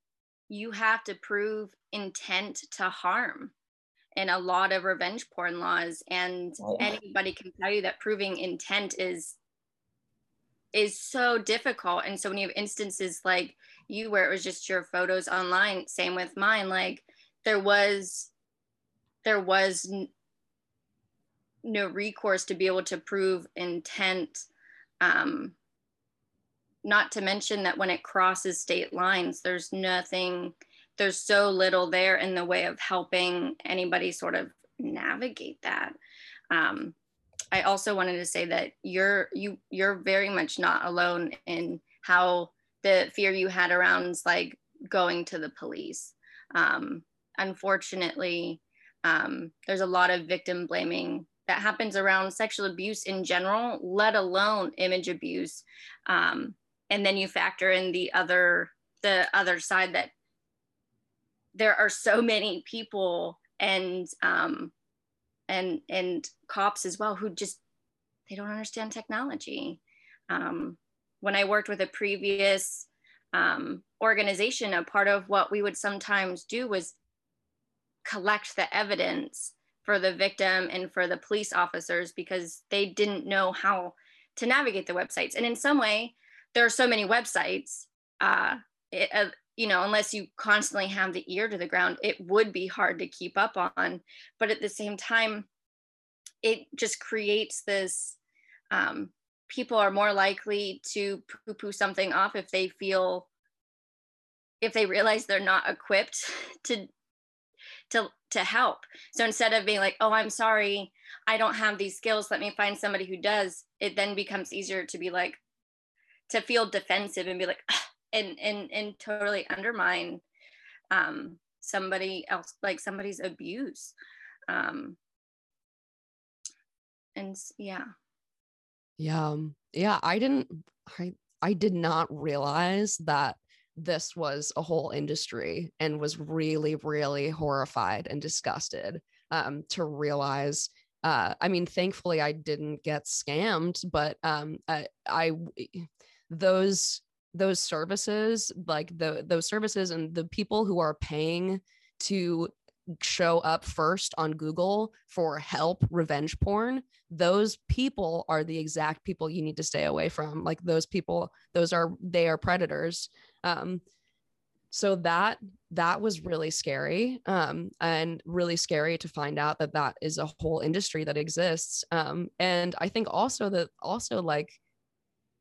you have to prove intent to harm in a lot of revenge porn laws and oh. anybody can tell you that proving intent is is so difficult. And so when you have instances like you where it was just your photos online same with mine like there was there was n- no recourse to be able to prove intent um not to mention that when it crosses state lines there's nothing there's so little there in the way of helping anybody sort of navigate that. Um, i also wanted to say that you're you you're very much not alone in how the fear you had around like going to the police. Um, unfortunately um, there's a lot of victim blaming that happens around sexual abuse in general let alone image abuse. Um, and then you factor in the other the other side that there are so many people and um, and and cops as well who just they don't understand technology. Um, when I worked with a previous um, organization, a part of what we would sometimes do was collect the evidence for the victim and for the police officers because they didn't know how to navigate the websites. And in some way, there are so many websites. Uh, it, uh, you know, unless you constantly have the ear to the ground, it would be hard to keep up on. But at the same time, it just creates this um, people are more likely to poo poo something off if they feel, if they realize they're not equipped to to to help. So instead of being like oh i'm sorry i don't have these skills let me find somebody who does it then becomes easier to be like to feel defensive and be like and and and totally undermine um somebody else like somebody's abuse. Um and yeah. Yeah um, yeah i didn't i i did not realize that this was a whole industry and was really really horrified and disgusted um to realize uh i mean thankfully i didn't get scammed but um I, I those those services like the those services and the people who are paying to show up first on Google for help revenge porn, those people are the exact people you need to stay away from. Like those people, those are they are predators. Um, so that that was really scary um, and really scary to find out that that is a whole industry that exists. Um, and I think also that also like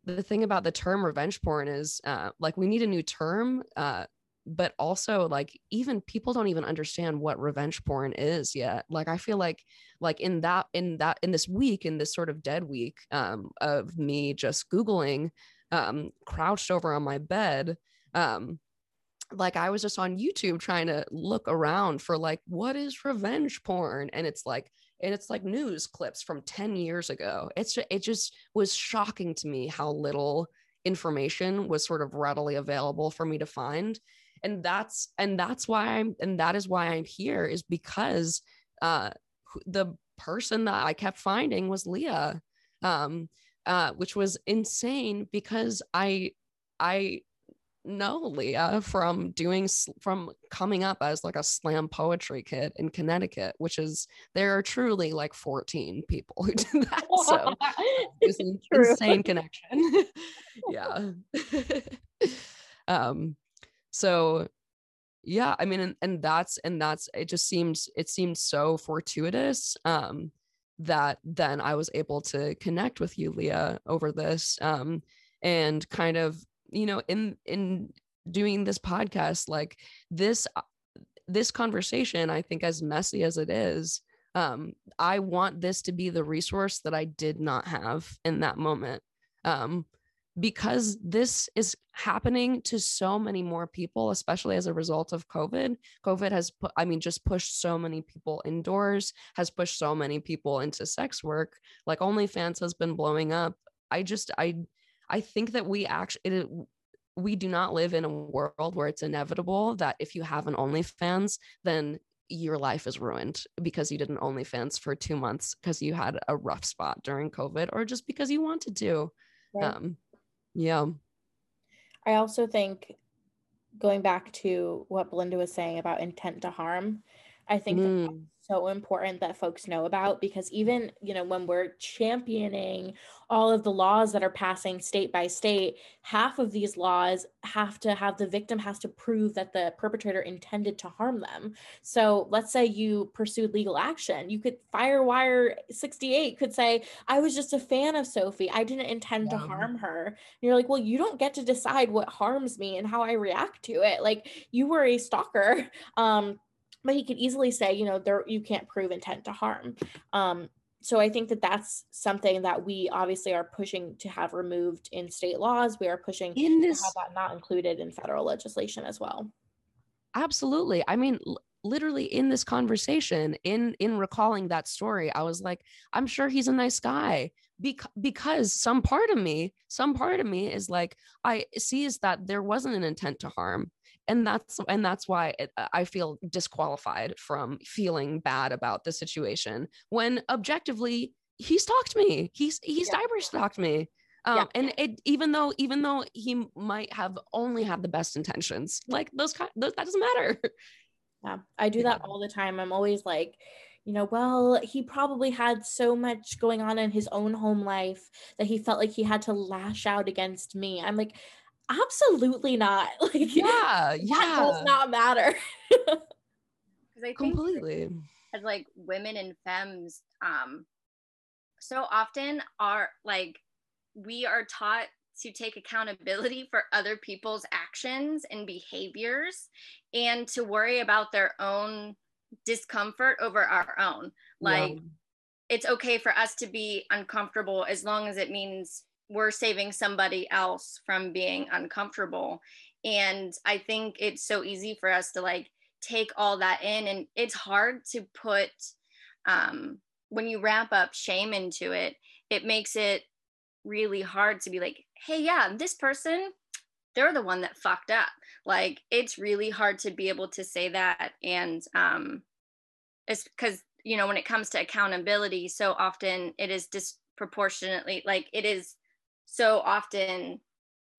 the thing about the term revenge porn is uh, like we need a new term uh, but also like even people don't even understand what revenge porn is yet. Like i feel like like in that in that in this week in this sort of dead week um, of me just googling um, crouched over on my bed um, like I was just on YouTube trying to look around for like what is revenge porn? And it's like and it's like news clips from 10 years ago. It's just, it just was shocking to me how little information was sort of readily available for me to find and that's and that's why i'm and that is why i'm here is because uh the person that i kept finding was leah um uh which was insane because i i know Leah from doing from coming up as like a slam poetry kid in Connecticut, which is there are truly like 14 people who do that. So it's an insane connection. yeah. um so yeah, I mean and, and that's and that's it just seems it seems so fortuitous um that then I was able to connect with you, Leah, over this um and kind of you know in in doing this podcast like this uh, this conversation i think as messy as it is um i want this to be the resource that i did not have in that moment um because this is happening to so many more people especially as a result of covid covid has put i mean just pushed so many people indoors has pushed so many people into sex work like onlyfans has been blowing up i just i i think that we actually it, we do not live in a world where it's inevitable that if you have an onlyfans then your life is ruined because you did an OnlyFans for two months because you had a rough spot during COVID or just because you wanted to. Right. Um, yeah. I also think going back to what Belinda was saying about intent to harm, I think mm so important that folks know about because even you know when we're championing all of the laws that are passing state by state half of these laws have to have the victim has to prove that the perpetrator intended to harm them. So let's say you pursued legal action. You could firewire 68 could say i was just a fan of sophie. I didn't intend yeah. to harm her. And you're like well you don't get to decide what harms me and how i react to it. Like you were a stalker. Um but he could easily say you know there you can't prove intent to harm. Um, so i think that that's something that we obviously are pushing to have removed in state laws. We are pushing in this to have that not included in federal legislation as well. Absolutely. I mean literally in this conversation in in recalling that story i was like i'm sure he's a nice guy Bec- because some part of me some part of me is like i sees that there wasn't an intent to harm and that's and that's why it, i feel disqualified from feeling bad about the situation when objectively he stalked me he's he's yeah. cyber stalked me um, yeah. and it even though even though he might have only had the best intentions like those, those that doesn't matter yeah i do that all the time i'm always like you know, well, he probably had so much going on in his own home life that he felt like he had to lash out against me. I'm like, absolutely not. Like, yeah, yeah, does not matter. Because I think completely as like women and femmes, um, so often are like we are taught to take accountability for other people's actions and behaviors and to worry about their own discomfort over our own. Like yeah. it's okay for us to be uncomfortable as long as it means we're saving somebody else from being uncomfortable. And i think it's so easy for us to like take all that in and it's hard to put um when you wrap up shame into it it makes it really hard to be like hey yeah this person they're the one that fucked up. Like it's really hard to be able to say that and um it's because you know when it comes to accountability so often it is disproportionately like it is so often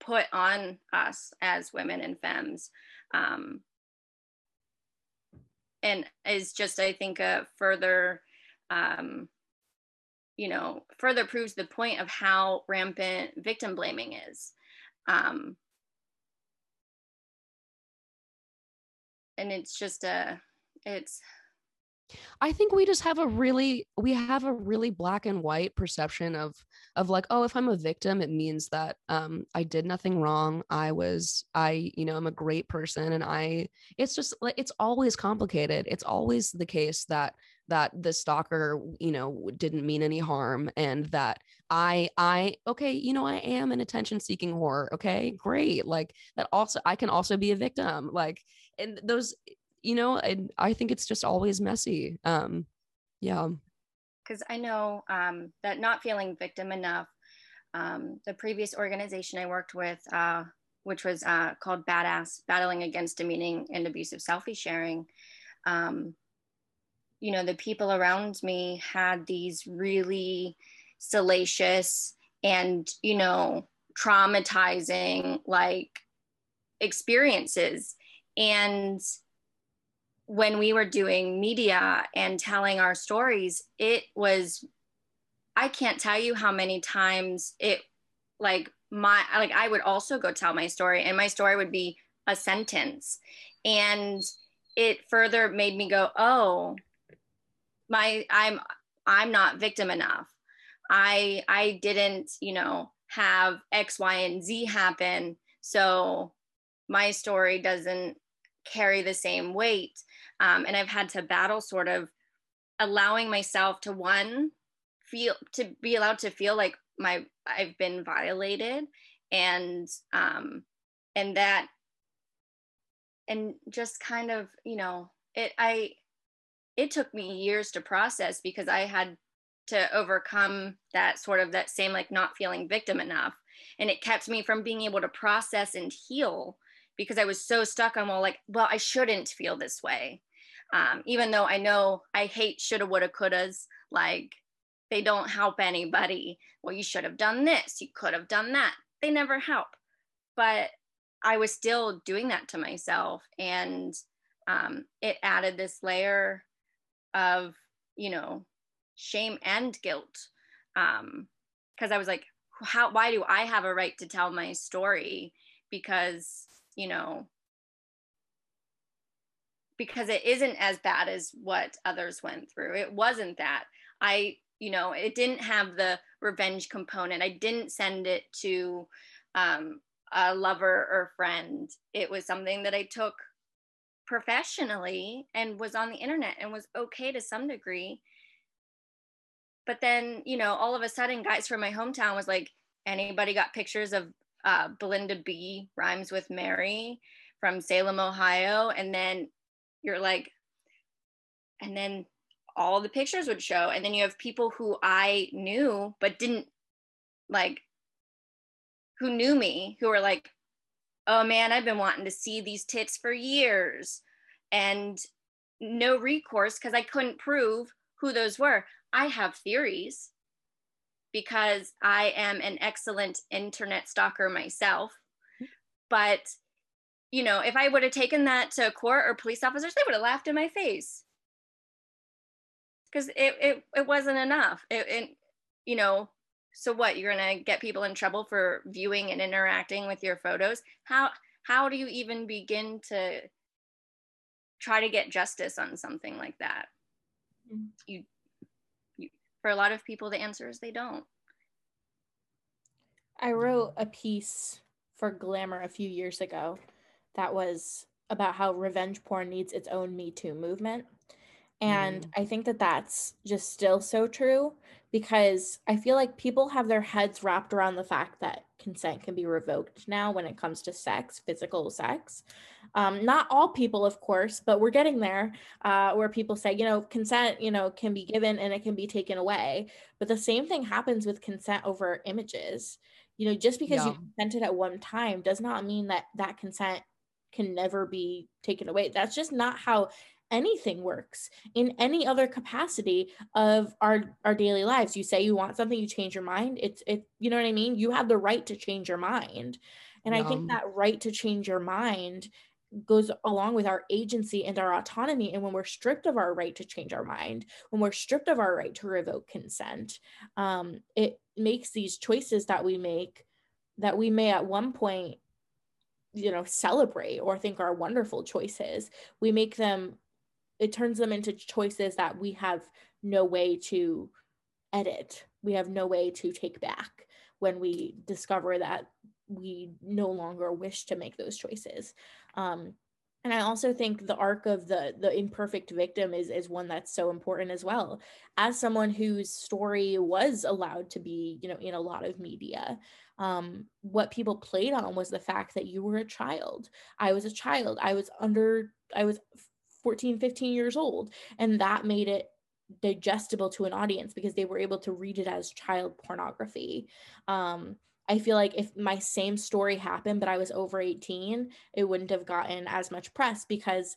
put on us as women and femmes um, and is just i think a further um, you know further proves the point of how rampant victim blaming is. Um, and it's just a it's I think we just have a really we have a really black and white perception of of like oh if I'm a victim it means that um I did nothing wrong. I was I you know I'm a great person and I it's just like it's always complicated. It's always the case that that the stalker you know didn't mean any harm and that I I okay you know I am an attention seeking whore okay? Great. Like that also I can also be a victim. Like and those you know, I, I think it's just always messy. Um, yeah. Because I know um, that not feeling victim enough, um, the previous organization I worked with, uh, which was uh, called Badass, Battling Against Demeaning and Abusive Selfie Sharing, um, you know, the people around me had these really salacious and, you know, traumatizing like experiences. And when we were doing media and telling our stories, it was, I can't tell you how many times it like my, like I would also go tell my story and my story would be a sentence. And it further made me go, oh, my, I'm, I'm not victim enough. I, I didn't, you know, have X, Y, and Z happen So my story doesn't carry the same weight. Um, and I've had to battle sort of allowing myself to one feel to be allowed to feel like my I've been violated and um and that and just kind of you know it I it took me years to process because I had to overcome that sort of that same like not feeling victim enough and it kept me from being able to process and heal because I was so stuck on well like well I shouldn't feel this way. Um, even though I know I hate shoulda woulda couldas like they don't help anybody. Well you should have done this you could have done that. They never help. But I was still doing that to myself and um, it added this layer of you know shame and guilt because um, I was like, how why do I have a right to tell my story? Because you know because it isn't as bad as what others went through. It wasn't that. I, you know, it didn't have the revenge component. I didn't send it to um, a lover or friend. It was something that I took professionally and was on the internet and was okay to some degree but then you know all of a sudden guys from my hometown was like anybody got pictures of uh, belinda b rhymes with mary from salem ohio. And then you're like and then all the pictures would show. And then you have people who i knew but didn't like who knew me who were like oh man i've been wanting to see these tits for years. And no recourse because i couldn't prove who those were. I have theories because I am an excellent internet stalker myself. But, you know, if I would have taken that to court or police officers, they would have laughed in my face. Because it, it, it wasn't enough. It, it, you know, so what? You're going to get people in trouble for viewing and interacting with your photos? How, how do you even begin to try to get justice on something like that? Mm. You for a lot of people, the answer is they don't. I wrote a piece for Glamour a few years ago that was about how revenge porn needs its own Me Too movement. And mm. I think that that's just still so true because I feel like people have their heads wrapped around the fact that consent can be revoked now when it comes to sex, physical sex. Um, not all people, of course, but we're getting there uh, where people say, you know, consent, you know, can be given and it can be taken away. But the same thing happens with consent over images. You know, just because yeah. you consented at one time does not mean that that consent can never be taken away. That's just not how anything works in any other capacity of our our daily lives you say you want something you change your mind it's it you know what i mean you have the right to change your mind and i think that right to change your mind goes along with our agency and our autonomy. And when we're stripped of our right to change our mind, when we're stripped of our right to revoke consent, um, it makes these choices that we make that we may at one point, you know, celebrate or think are wonderful choices. We make them, it turns them into choices that we have no way to edit. We have no way to take back when we discover that we no longer wish to make those choices. Um, and I also think the arc of the the imperfect victim is is one that's so important as well. As someone whose story was allowed to be, you know, in a lot of media, um, what people played on was the fact that you were a child. I was a child. I was under. I was 14, 15 years old, and that made it digestible to an audience because they were able to read it as child pornography. Um, I feel like if my same story happened, but I was over 18, it wouldn't have gotten as much press because,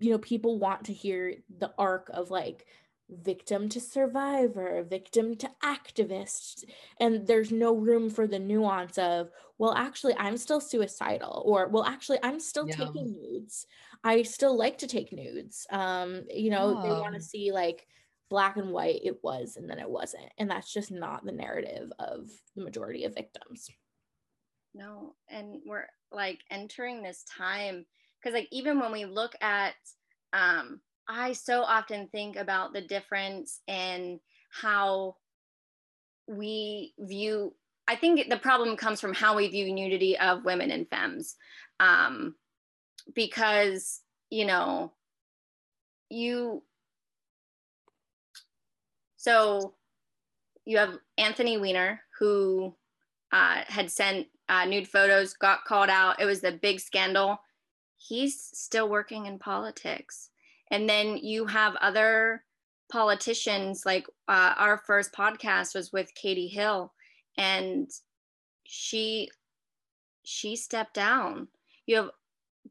you know, people want to hear the arc of like victim to survivor, victim to activist. And there's no room for the nuance of, well, actually, I'm still suicidal, or, well, actually, I'm still yeah. taking nudes. I still like to take nudes. Um, you know, oh. they want to see like, black and white it was and then it wasn't and that's just not the narrative of the majority of victims no and we're like entering this time because like even when we look at um i so often think about the difference in how we view I think the problem comes from how we view nudity of women and femmes. Um, because, you know, you, so you have Anthony Weiner, who uh, had sent uh, nude photos, got called out. It was the big scandal. He's still working in politics. And then you have other politicians, like uh, our first podcast was with Katie Hill, and she she stepped down. You have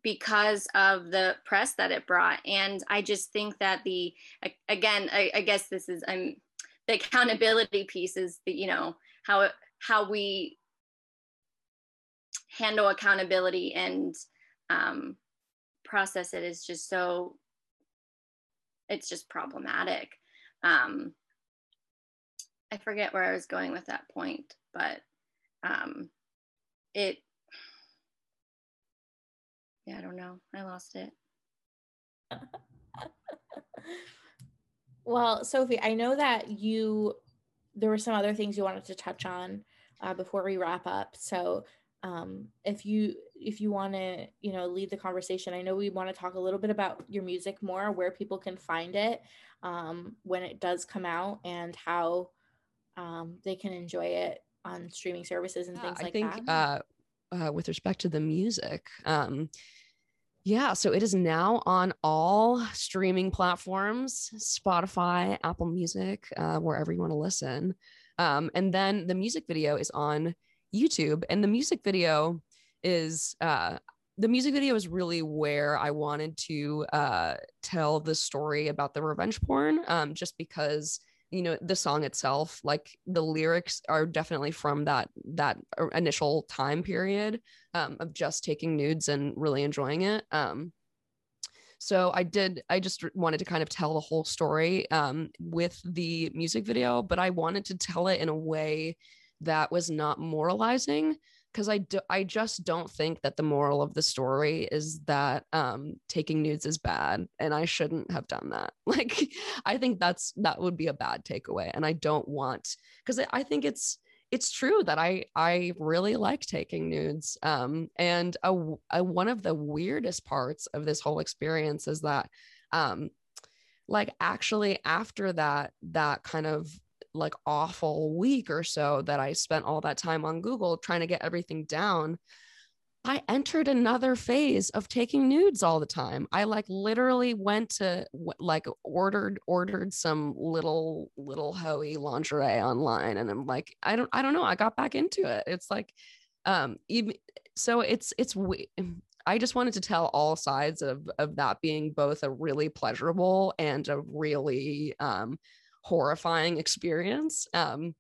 because of the press that it brought. And i just think that the again i, I guess this is i'm the accountability piece is the you know how how we handle accountability and um, process it is just so it's just problematic. Um, i forget where i was going with that point but um, it yeah i don't know. I lost it. Well sophie i know that you there were some other things you wanted to touch on uh, before we wrap up. So um, if you if you want to you know lead the conversation i know we want to talk a little bit about your music more where people can find it um, when it does come out and how um, they can enjoy it on streaming services and things I like think, that. uh, uh, with respect to the music um, yeah, so it is now on all streaming platforms Spotify, Apple Music, uh, wherever you want to listen. Um, and then the music video is on YouTube. And the music video is uh, the music video is really where I wanted to uh, tell the story about the revenge porn, um, just because you know the song itself, like the lyrics are definitely from that that initial time period um, of just taking nudes and really enjoying it. Um, so I did. I just wanted to kind of tell the whole story um, with the music video, but I wanted to tell it in a way that was not moralizing because I do, I just don't think that the moral of the story is that um, taking nudes is bad and I shouldn't have done that. Like I think that's that would be a bad takeaway and I don't want because I, think it's it's true that I I really like taking nudes. Um, and a, a, one of the weirdest parts of this whole experience is that um, like actually after that that kind of like awful week or so that I spent all that time on Google trying to get everything down, I entered another phase of taking nudes all the time. I like literally went to like ordered ordered some little little hoey lingerie online and I'm like I don't I don't know, I got back into it. It's like um even so it's it's I just wanted to tell all sides of of that being both a really pleasurable and a really um horrifying experience. Um,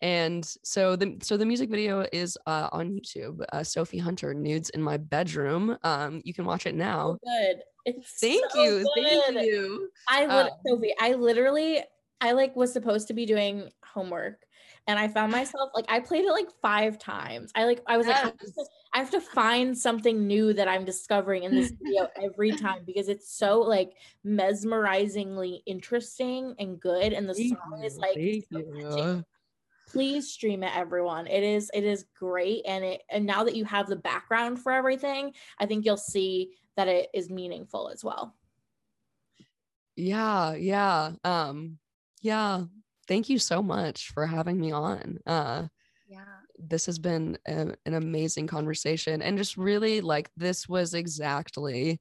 and so the so the music video is uh, on YouTube. Uh, Sophie Hunter nudes in my bedroom. Um, you can watch it now. Good. It's thank so you, good. thank you. I would, um, Sophie. I literally, I like was supposed to be doing homework, and I found myself like I played it like five times. I like I was yes. like I have to find something new that I'm discovering in this video every time because it's so like mesmerizingly interesting and good. And the Thank song you. is like so please stream it everyone it is it is great and it and now that you have the background for everything i think you'll see that it is meaningful as well yeah yeah um yeah thank you so much for having me on. Uh yeah. this has been a, an amazing conversation and just really like this was exactly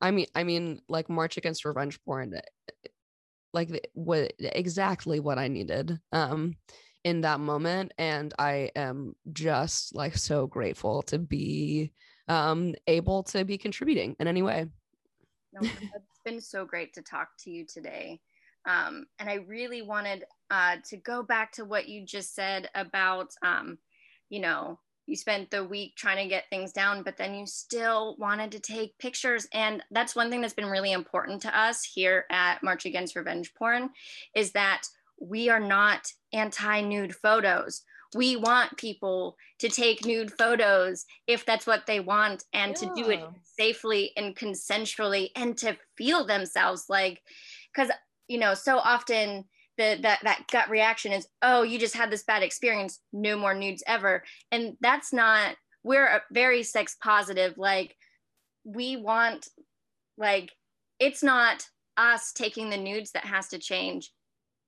i mean i mean like march against revenge porn eh, like what exactly what i needed um in that moment and i am just like so grateful to be um able to be contributing in any way. No, it's been so great to talk to you today um, and I really wanted uh, to go back to what you just said about, um, you know, you spent the week trying to get things down, but then you still wanted to take pictures. And that's one thing that's been really important to us here at March Against Revenge Porn is that we are not anti nude photos. We want people to take nude photos if that's what they want and yeah. to do it safely and consensually and to feel themselves like, because you know, so often the that that gut reaction is oh you just had this bad experience no more nudes ever. And that's not we're very sex positive like we want like it's not us taking the nudes that has to change.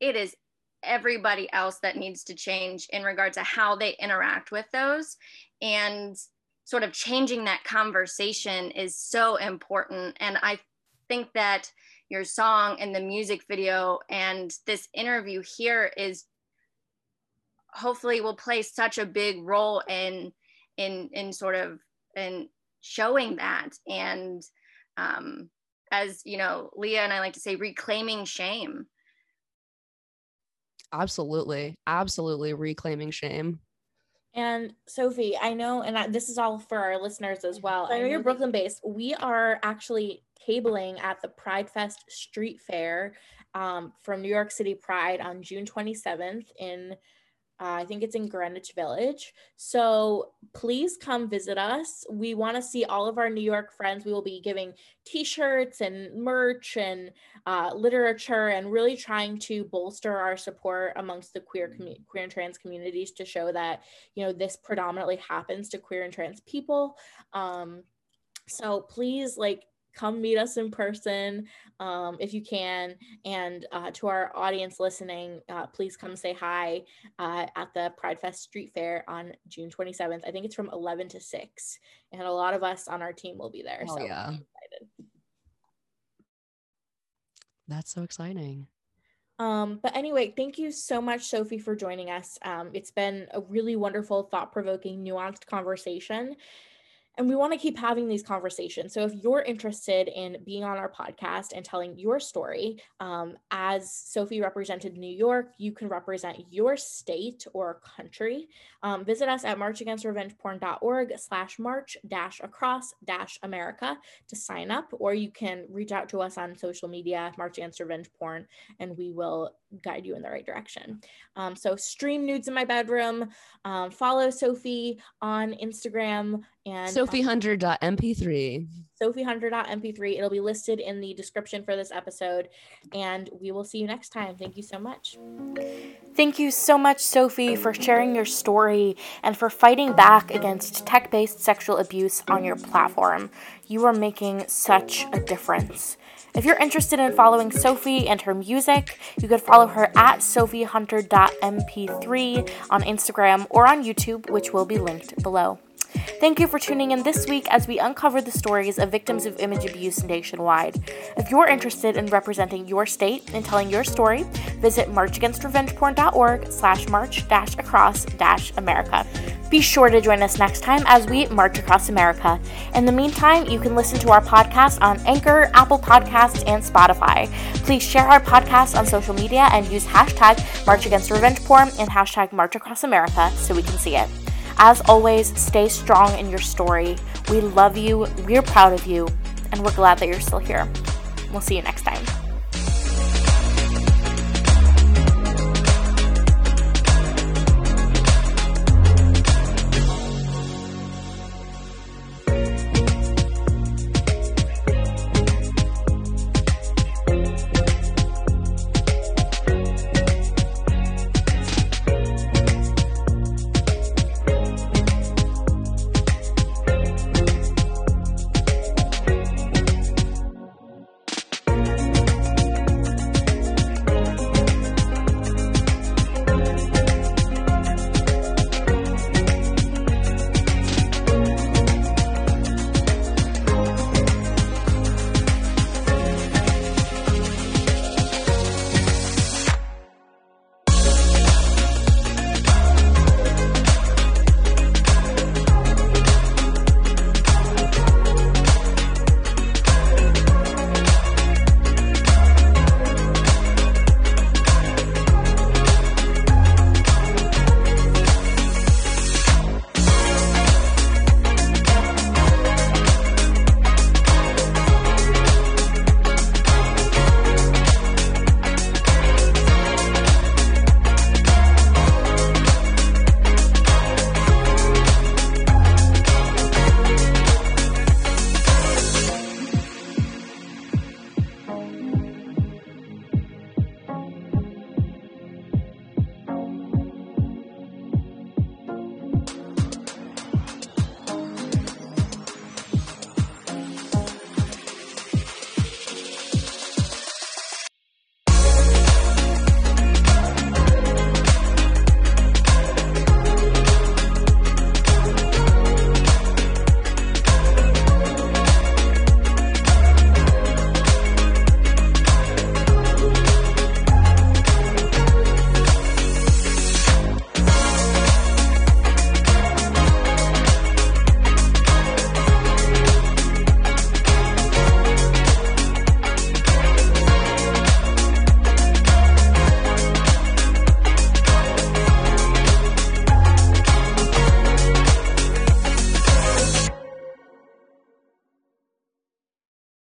It is everybody else that needs to change in regard to how they interact with those. And sort of changing that conversation is so important. And i think that your song and the music video and this interview here is hopefully will play such a big role in in in sort of in showing that. And um as you know leah and i like to say reclaiming shame. Absolutely. Absolutely reclaiming shame. And Sophie, I know, and I, this is all for our listeners as well. I know you're Brooklyn based. We are actually tabling at the Pride Fest Street Fair um, from New York City Pride on June 27th in uh, I think it's in Greenwich Village. So please come visit us. We want to see all of our New York friends. We will be giving t shirts and merch and uh, literature and really trying to bolster our support amongst the queer, commu- queer and trans communities to show that, you know, this predominantly happens to queer and trans people. Um, so please, like, come meet us in person um, if you can. And uh, to our audience listening, uh, please come say hi uh, at the Pride Fest Street Fair on June 27th. I think it's from 11 to 6. And a lot of us on our team will be there. Oh, so yeah. That's so exciting. Um, but anyway, thank you so much, Sophie, for joining us. Um, it's been a really wonderful, thought provoking, nuanced conversation. And we want to keep having these conversations. So if you're interested in being on our podcast and telling your story, um, as Sophie represented New York, you can represent your state or country. Um, visit us at marchagainstrevengeporn.org slash march dash across dash America to sign up, or you can reach out to us on social media, March Against Revenge Porn, and we will guide you in the right direction. Um, so stream nudes in my bedroom, um, follow Sophie on Instagram and SophieHunter.mp3. SophieHunter.mp3. It'll be listed in the description for this episode, and we will see you next time. Thank you so much. Thank you so much, Sophie, for sharing your story and for fighting back against tech based sexual abuse on your platform. You are making such a difference. If you're interested in following Sophie and her music, you could follow her at sophiehunter.mp3 on Instagram or on YouTube, which will be linked below. Thank you for tuning in this week as we uncover the stories of victims of image abuse nationwide. If you're interested in representing your state and telling your story, visit marchagainstrevengeporn.org slash march dash across dash America. Be sure to join us next time as we march across America. In the meantime, you can listen to our podcast on Anchor, Apple Podcasts, and Spotify. Please share our podcast on social media and use hashtag March Against Revenge Porn and hashtag March Across America so we can see it. As always, stay strong in your story. We love you, we're proud of you, and we're glad that you're still here. We'll see you next